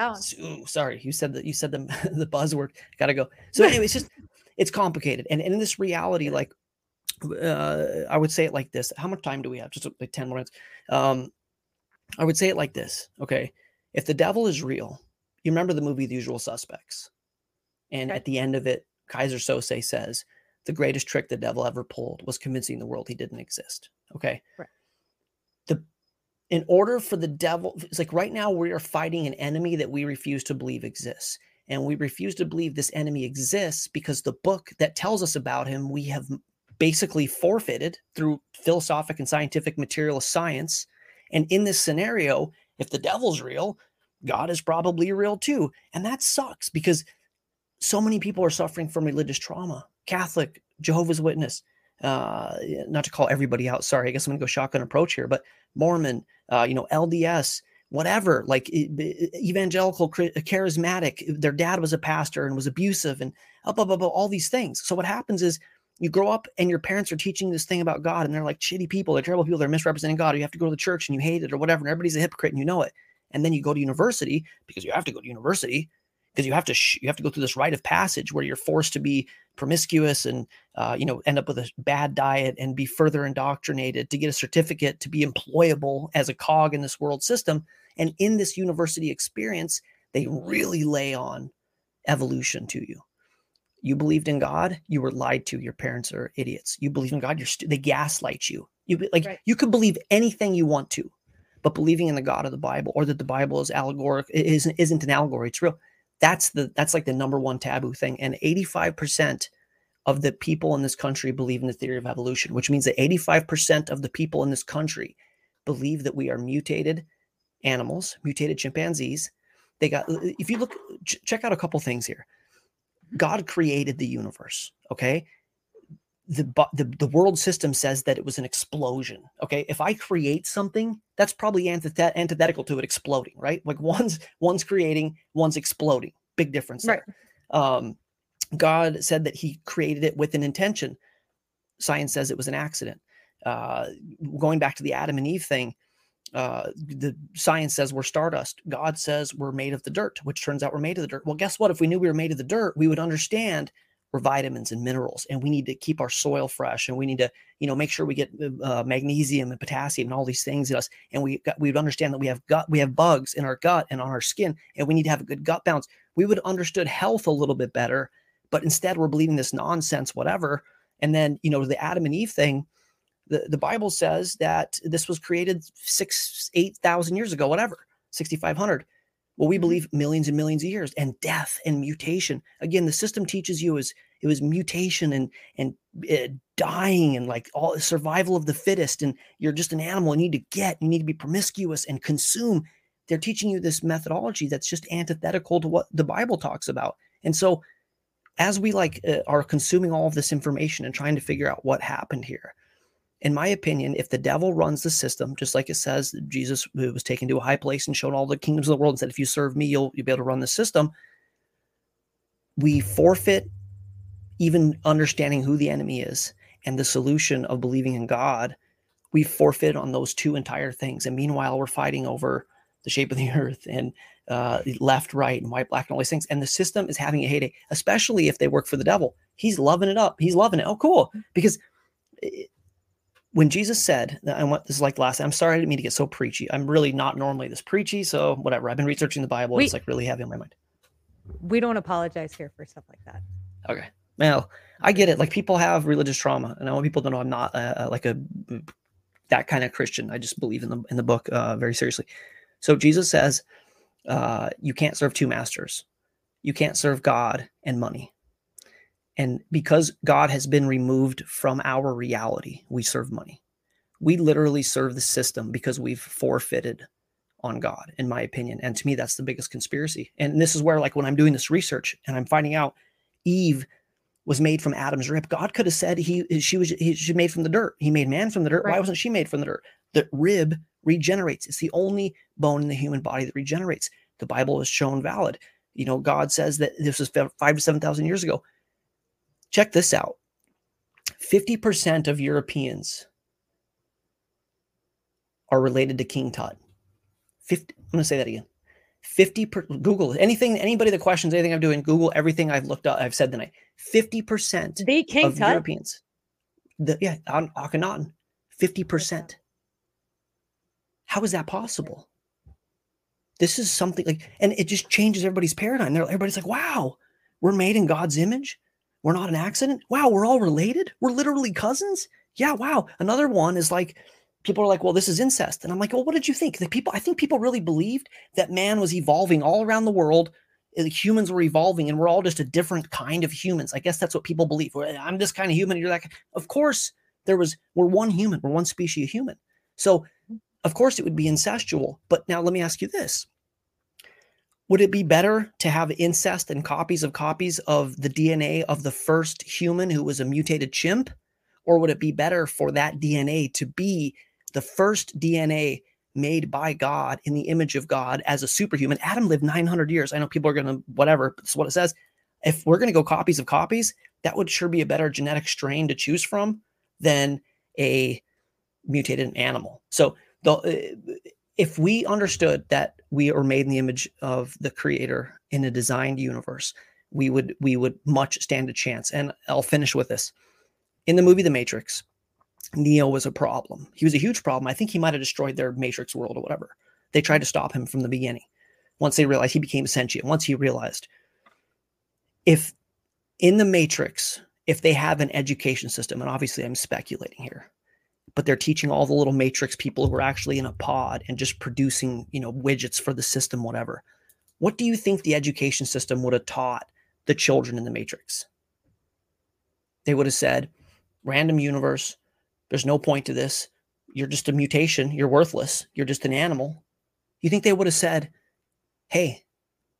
Ooh, sorry. You said that you said the the buzzword. Gotta go. So anyway, it's just it's complicated. And, and in this reality, like uh I would say it like this. How much time do we have? Just like 10 minutes. Um I would say it like this. Okay. If the devil is real, you remember the movie The Usual Suspects. And at the end of it, Keyser Söze says, the greatest trick the devil ever pulled was convincing the world he didn't exist. Okay. Right. The in order for the devil, it's like right now we are fighting an enemy that we refuse to believe exists. And we refuse to believe this enemy exists because the book that tells us about him, we have basically forfeited through philosophic and scientific materialist science. And in this scenario, if the devil's real, God is probably real too. And that sucks because so many people are suffering from religious trauma. Catholic, Jehovah's Witness, uh, not to call everybody out. Sorry, I guess I'm gonna go shotgun approach here, but Mormon, uh, you know, LDS, whatever, like evangelical, charismatic. Their dad was a pastor and was abusive, and up, up, up, all these things. So what happens is you grow up and your parents are teaching this thing about God and they're like shitty people, they're terrible people, they're misrepresenting God. You have to go to the church and you hate it or whatever, and everybody's a hypocrite and you know it. And then you go to university because you have to go to university because you have to sh- you have to go through this rite of passage where you're forced to be promiscuous and uh, you know end up with a bad diet and be further indoctrinated to get a certificate to be employable as a cog in this world system. And in this university experience, they really lay on evolution to you you believed in God, you were lied to. Your parents are idiots. You believe in God, you're st- they gaslight you. You like right. you could believe anything you want to, but believing in the God of the Bible or that the Bible is allegoric isn't isn't an allegory. It's real. That's the that's like the number one taboo thing. And 85% of the people in this country believe in the theory of evolution, which means that 85% of the people in this country believe that we are mutated animals, mutated chimpanzees. They got if you look check out a couple things here God created the universe. Okay. The, the the world system says that it was an explosion. Okay, if I create something, that's probably antithet- antithetical to it exploding, right? Like one's one's creating, one's exploding. Big difference there. Right. Um, God said that He created it with an intention. Science says it was an accident. Uh, going back to the Adam and Eve thing, uh, the science says we're stardust. God says we're made of the dirt, which turns out we're made of the dirt. Well, guess what? If we knew we were made of the dirt, we would understand we're vitamins and minerals, and we need to keep our soil fresh, and we need to, you know, make sure we get uh, magnesium and potassium and all these things in us, and we got, we would understand that we have gut, we have bugs in our gut and on our skin, and we need to have a good gut balance. We would understood health a little bit better, but instead we're believing this nonsense, whatever. And then, you know, the Adam and Eve thing, the, the Bible says that this was created six, 8,000 years ago, whatever, 6,500. Well, we mm-hmm. believe millions and millions of years and death and mutation. Again, the system teaches you is it was mutation and and uh, dying and like all survival of the fittest and you're just an animal. You need to get, you need to be promiscuous and consume. They're teaching you this methodology that's just antithetical to what the Bible talks about. And so, as we like uh, are consuming all of this information and trying to figure out what happened here, in my opinion, if the devil runs the system, just like it says, Jesus was taken to a high place and shown all the kingdoms of the world and said, if you serve me, you'll, you'll be able to run the system. We forfeit even understanding who the enemy is and the solution of believing in God. We forfeit on those two entire things. And meanwhile, we're fighting over the shape of the earth and uh, left, right, and white, black, and all these things. And the system is having a heyday, especially if they work for the devil. He's loving it up. He's loving it. Oh, cool. Because when Jesus said, that I want this is like last, I'm sorry I didn't mean to get so preachy. I'm really not normally this preachy. So whatever. I've been researching the Bible. We, it's like really heavy on my mind. We don't apologize here for stuff like that. Okay. Well, I get it. Like people have religious trauma, and I want people to know I'm not uh, like a that kind of Christian. I just believe in the in the book uh, very seriously. So Jesus says, uh, you can't serve two masters. You can't serve God and money. And because God has been removed from our reality, we serve money. We literally serve the system because we've forfeited on God, in my opinion. And to me, that's the biggest conspiracy. And this is where, like, when I'm doing this research and I'm finding out Eve was made from Adam's rib, God could have said he she was he, she made from the dirt. He made man from the dirt. Right. Why wasn't she made from the dirt? The rib regenerates. It's the only bone in the human body that regenerates. The Bible is shown valid. You know, God says that this was five to seven thousand years ago. Check this out 50% of Europeans are related to King Tut. 50, I'm going to say that again. 50 per, Google anything, anybody that questions anything I'm doing, Google everything I've looked up, I've said tonight. 50% the King of Tut? Europeans. The, yeah, on Akhenaten, 50%. How is that possible? This is something like, and it just changes everybody's paradigm. They're, everybody's like, wow, we're made in God's image. We're not an accident. Wow, we're all related. We're literally cousins. Yeah, wow. Another one is like people are like, well, this is incest. And I'm like, well, what did you think? The people, I think people really believed that man was evolving all around the world. Uh, humans were evolving and we're all just a different kind of humans. I guess that's what people believe. I'm this kind of human. you're like, of course, there was, we're one human, we're one species of human. So, of course, it would be incestual. But now let me ask you this would it be better to have incest and copies of copies of the DNA of the first human who was a mutated chimp? Or would it be better for that DNA to be the first DNA made by God in the image of God as a superhuman? Adam lived 900 years. I know people are going to, whatever, that's what it says. if we're going to go copies of copies, that would sure be a better genetic strain to choose from than a mutated animal. So the uh, if we understood that we are made in the image of the creator in a designed universe, we would we would much stand a chance. And I'll finish with this. In the movie The Matrix, Neo was a problem. He was a huge problem. I think he might have destroyed their Matrix world or whatever. They tried to stop him from the beginning. Once they realized he became sentient, once he realized if in the Matrix, if they have an education system, and obviously I'm speculating here, but they're teaching all the little Matrix people who are actually in a pod and just producing, you know, widgets for the system, whatever. What do you think the education system would have taught the children in the Matrix? They would have said, random universe, there's no point to this. You're just a mutation. You're worthless. You're just an animal. You think they would have said, hey,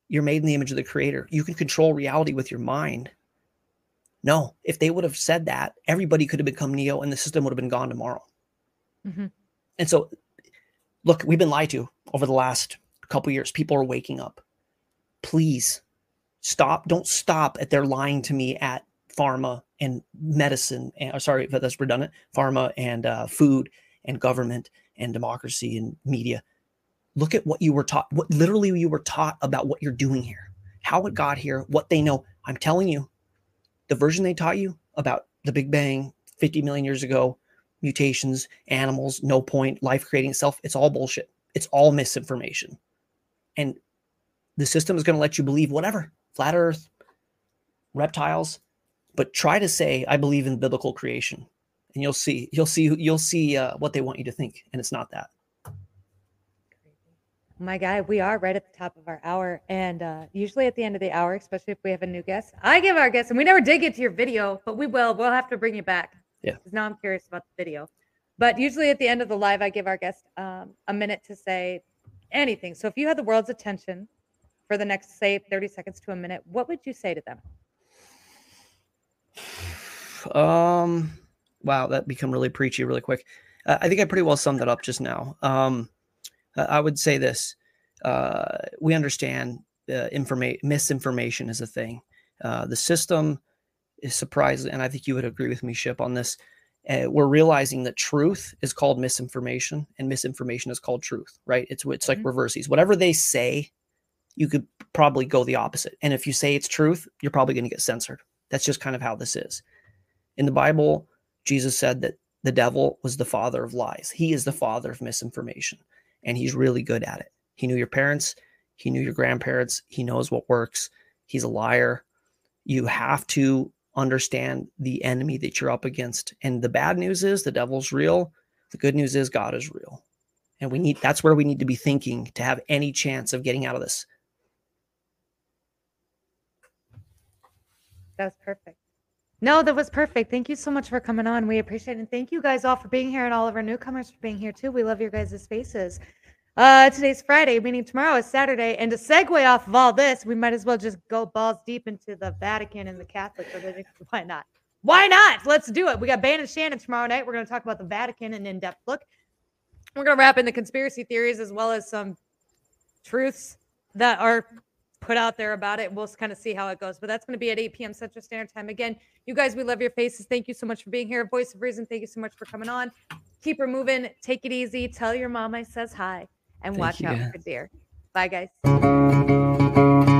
you're made in the image of the creator. You can control reality with your mind. No, if they would have said that, everybody could have become Neo and the system would have been gone tomorrow. Mm-hmm. And so, look, we've been lied to over the last couple years. People are waking up. Please stop. Don't stop at their lying to me at pharma and medicine. And, uh, sorry if that's redundant. Pharma and uh, food and government and democracy and media look at what you were taught, what literally you were taught about what you're doing here, how it got here, what they know. I'm telling you, the version they taught you about the Big Bang 50 million years ago, mutations, animals, no point, life creating itself, it's all bullshit. It's all misinformation. And the system is going to let you believe whatever, flat earth, reptiles, but try to say I believe in biblical creation and you'll see you'll see you'll see uh, what they want you to think and it's not that my guy, we are right at the top of our hour. And uh, usually at the end of the hour, especially if we have a new guest, I give our guests, and we never did get to your video, but we will. We'll have to bring you back. Yeah. Because now I'm curious about the video. But usually at the end of the live, I give our guest um, a minute to say anything. So if you had the world's attention for the next, say, 30 seconds to a minute, what would you say to them? Um, wow, that become really preachy really quick. Uh, I think I pretty well summed it up just now. Um, uh, I would say this: uh, we understand uh, information misinformation is a thing. Uh, the system is surprising, and I think you would agree with me, Ship, on this. Uh, we're realizing that truth is called misinformation, and misinformation is called truth. Right? It's it's like mm-hmm. reverses. Whatever they say, you could probably go the opposite. And if you say it's truth, you're probably going to get censored. That's just kind of how this is. In the Bible, Jesus said that the devil was the father of lies. He is the father of misinformation and he's really good at it. He knew your parents, he knew your grandparents, he knows what works. He's a liar. You have to understand the enemy that you're up against. And the bad news is the devil's real. The good news is God is real. And we need that's where we need to be thinking to have any chance of getting out of this. That's perfect. No, that was perfect. Thank you so much for coming on. We appreciate it. And thank you guys all for being here and all of our newcomers for being here too. We love your guys' faces. Uh, today's Friday, meaning tomorrow is Saturday. And to segue off of all this, we might as well just go balls deep into the Vatican and the Catholic religion. Why not? Why not? Let's do it. We got Ban and Shannon tomorrow night. We're going to talk about the Vatican and in depth look. We're going to wrap in the conspiracy theories as well as some truths that are put out there about it. We'll kind of see how it goes. But that's going to be at 8 p.m. Central Standard Time. Again, you guys, we love your faces. Thank you so much for being here. Voice of Reason, thank you so much for coming on. Keep her moving. Take it easy. Tell your mom I says hi and thank watch out for deer. Bye, guys.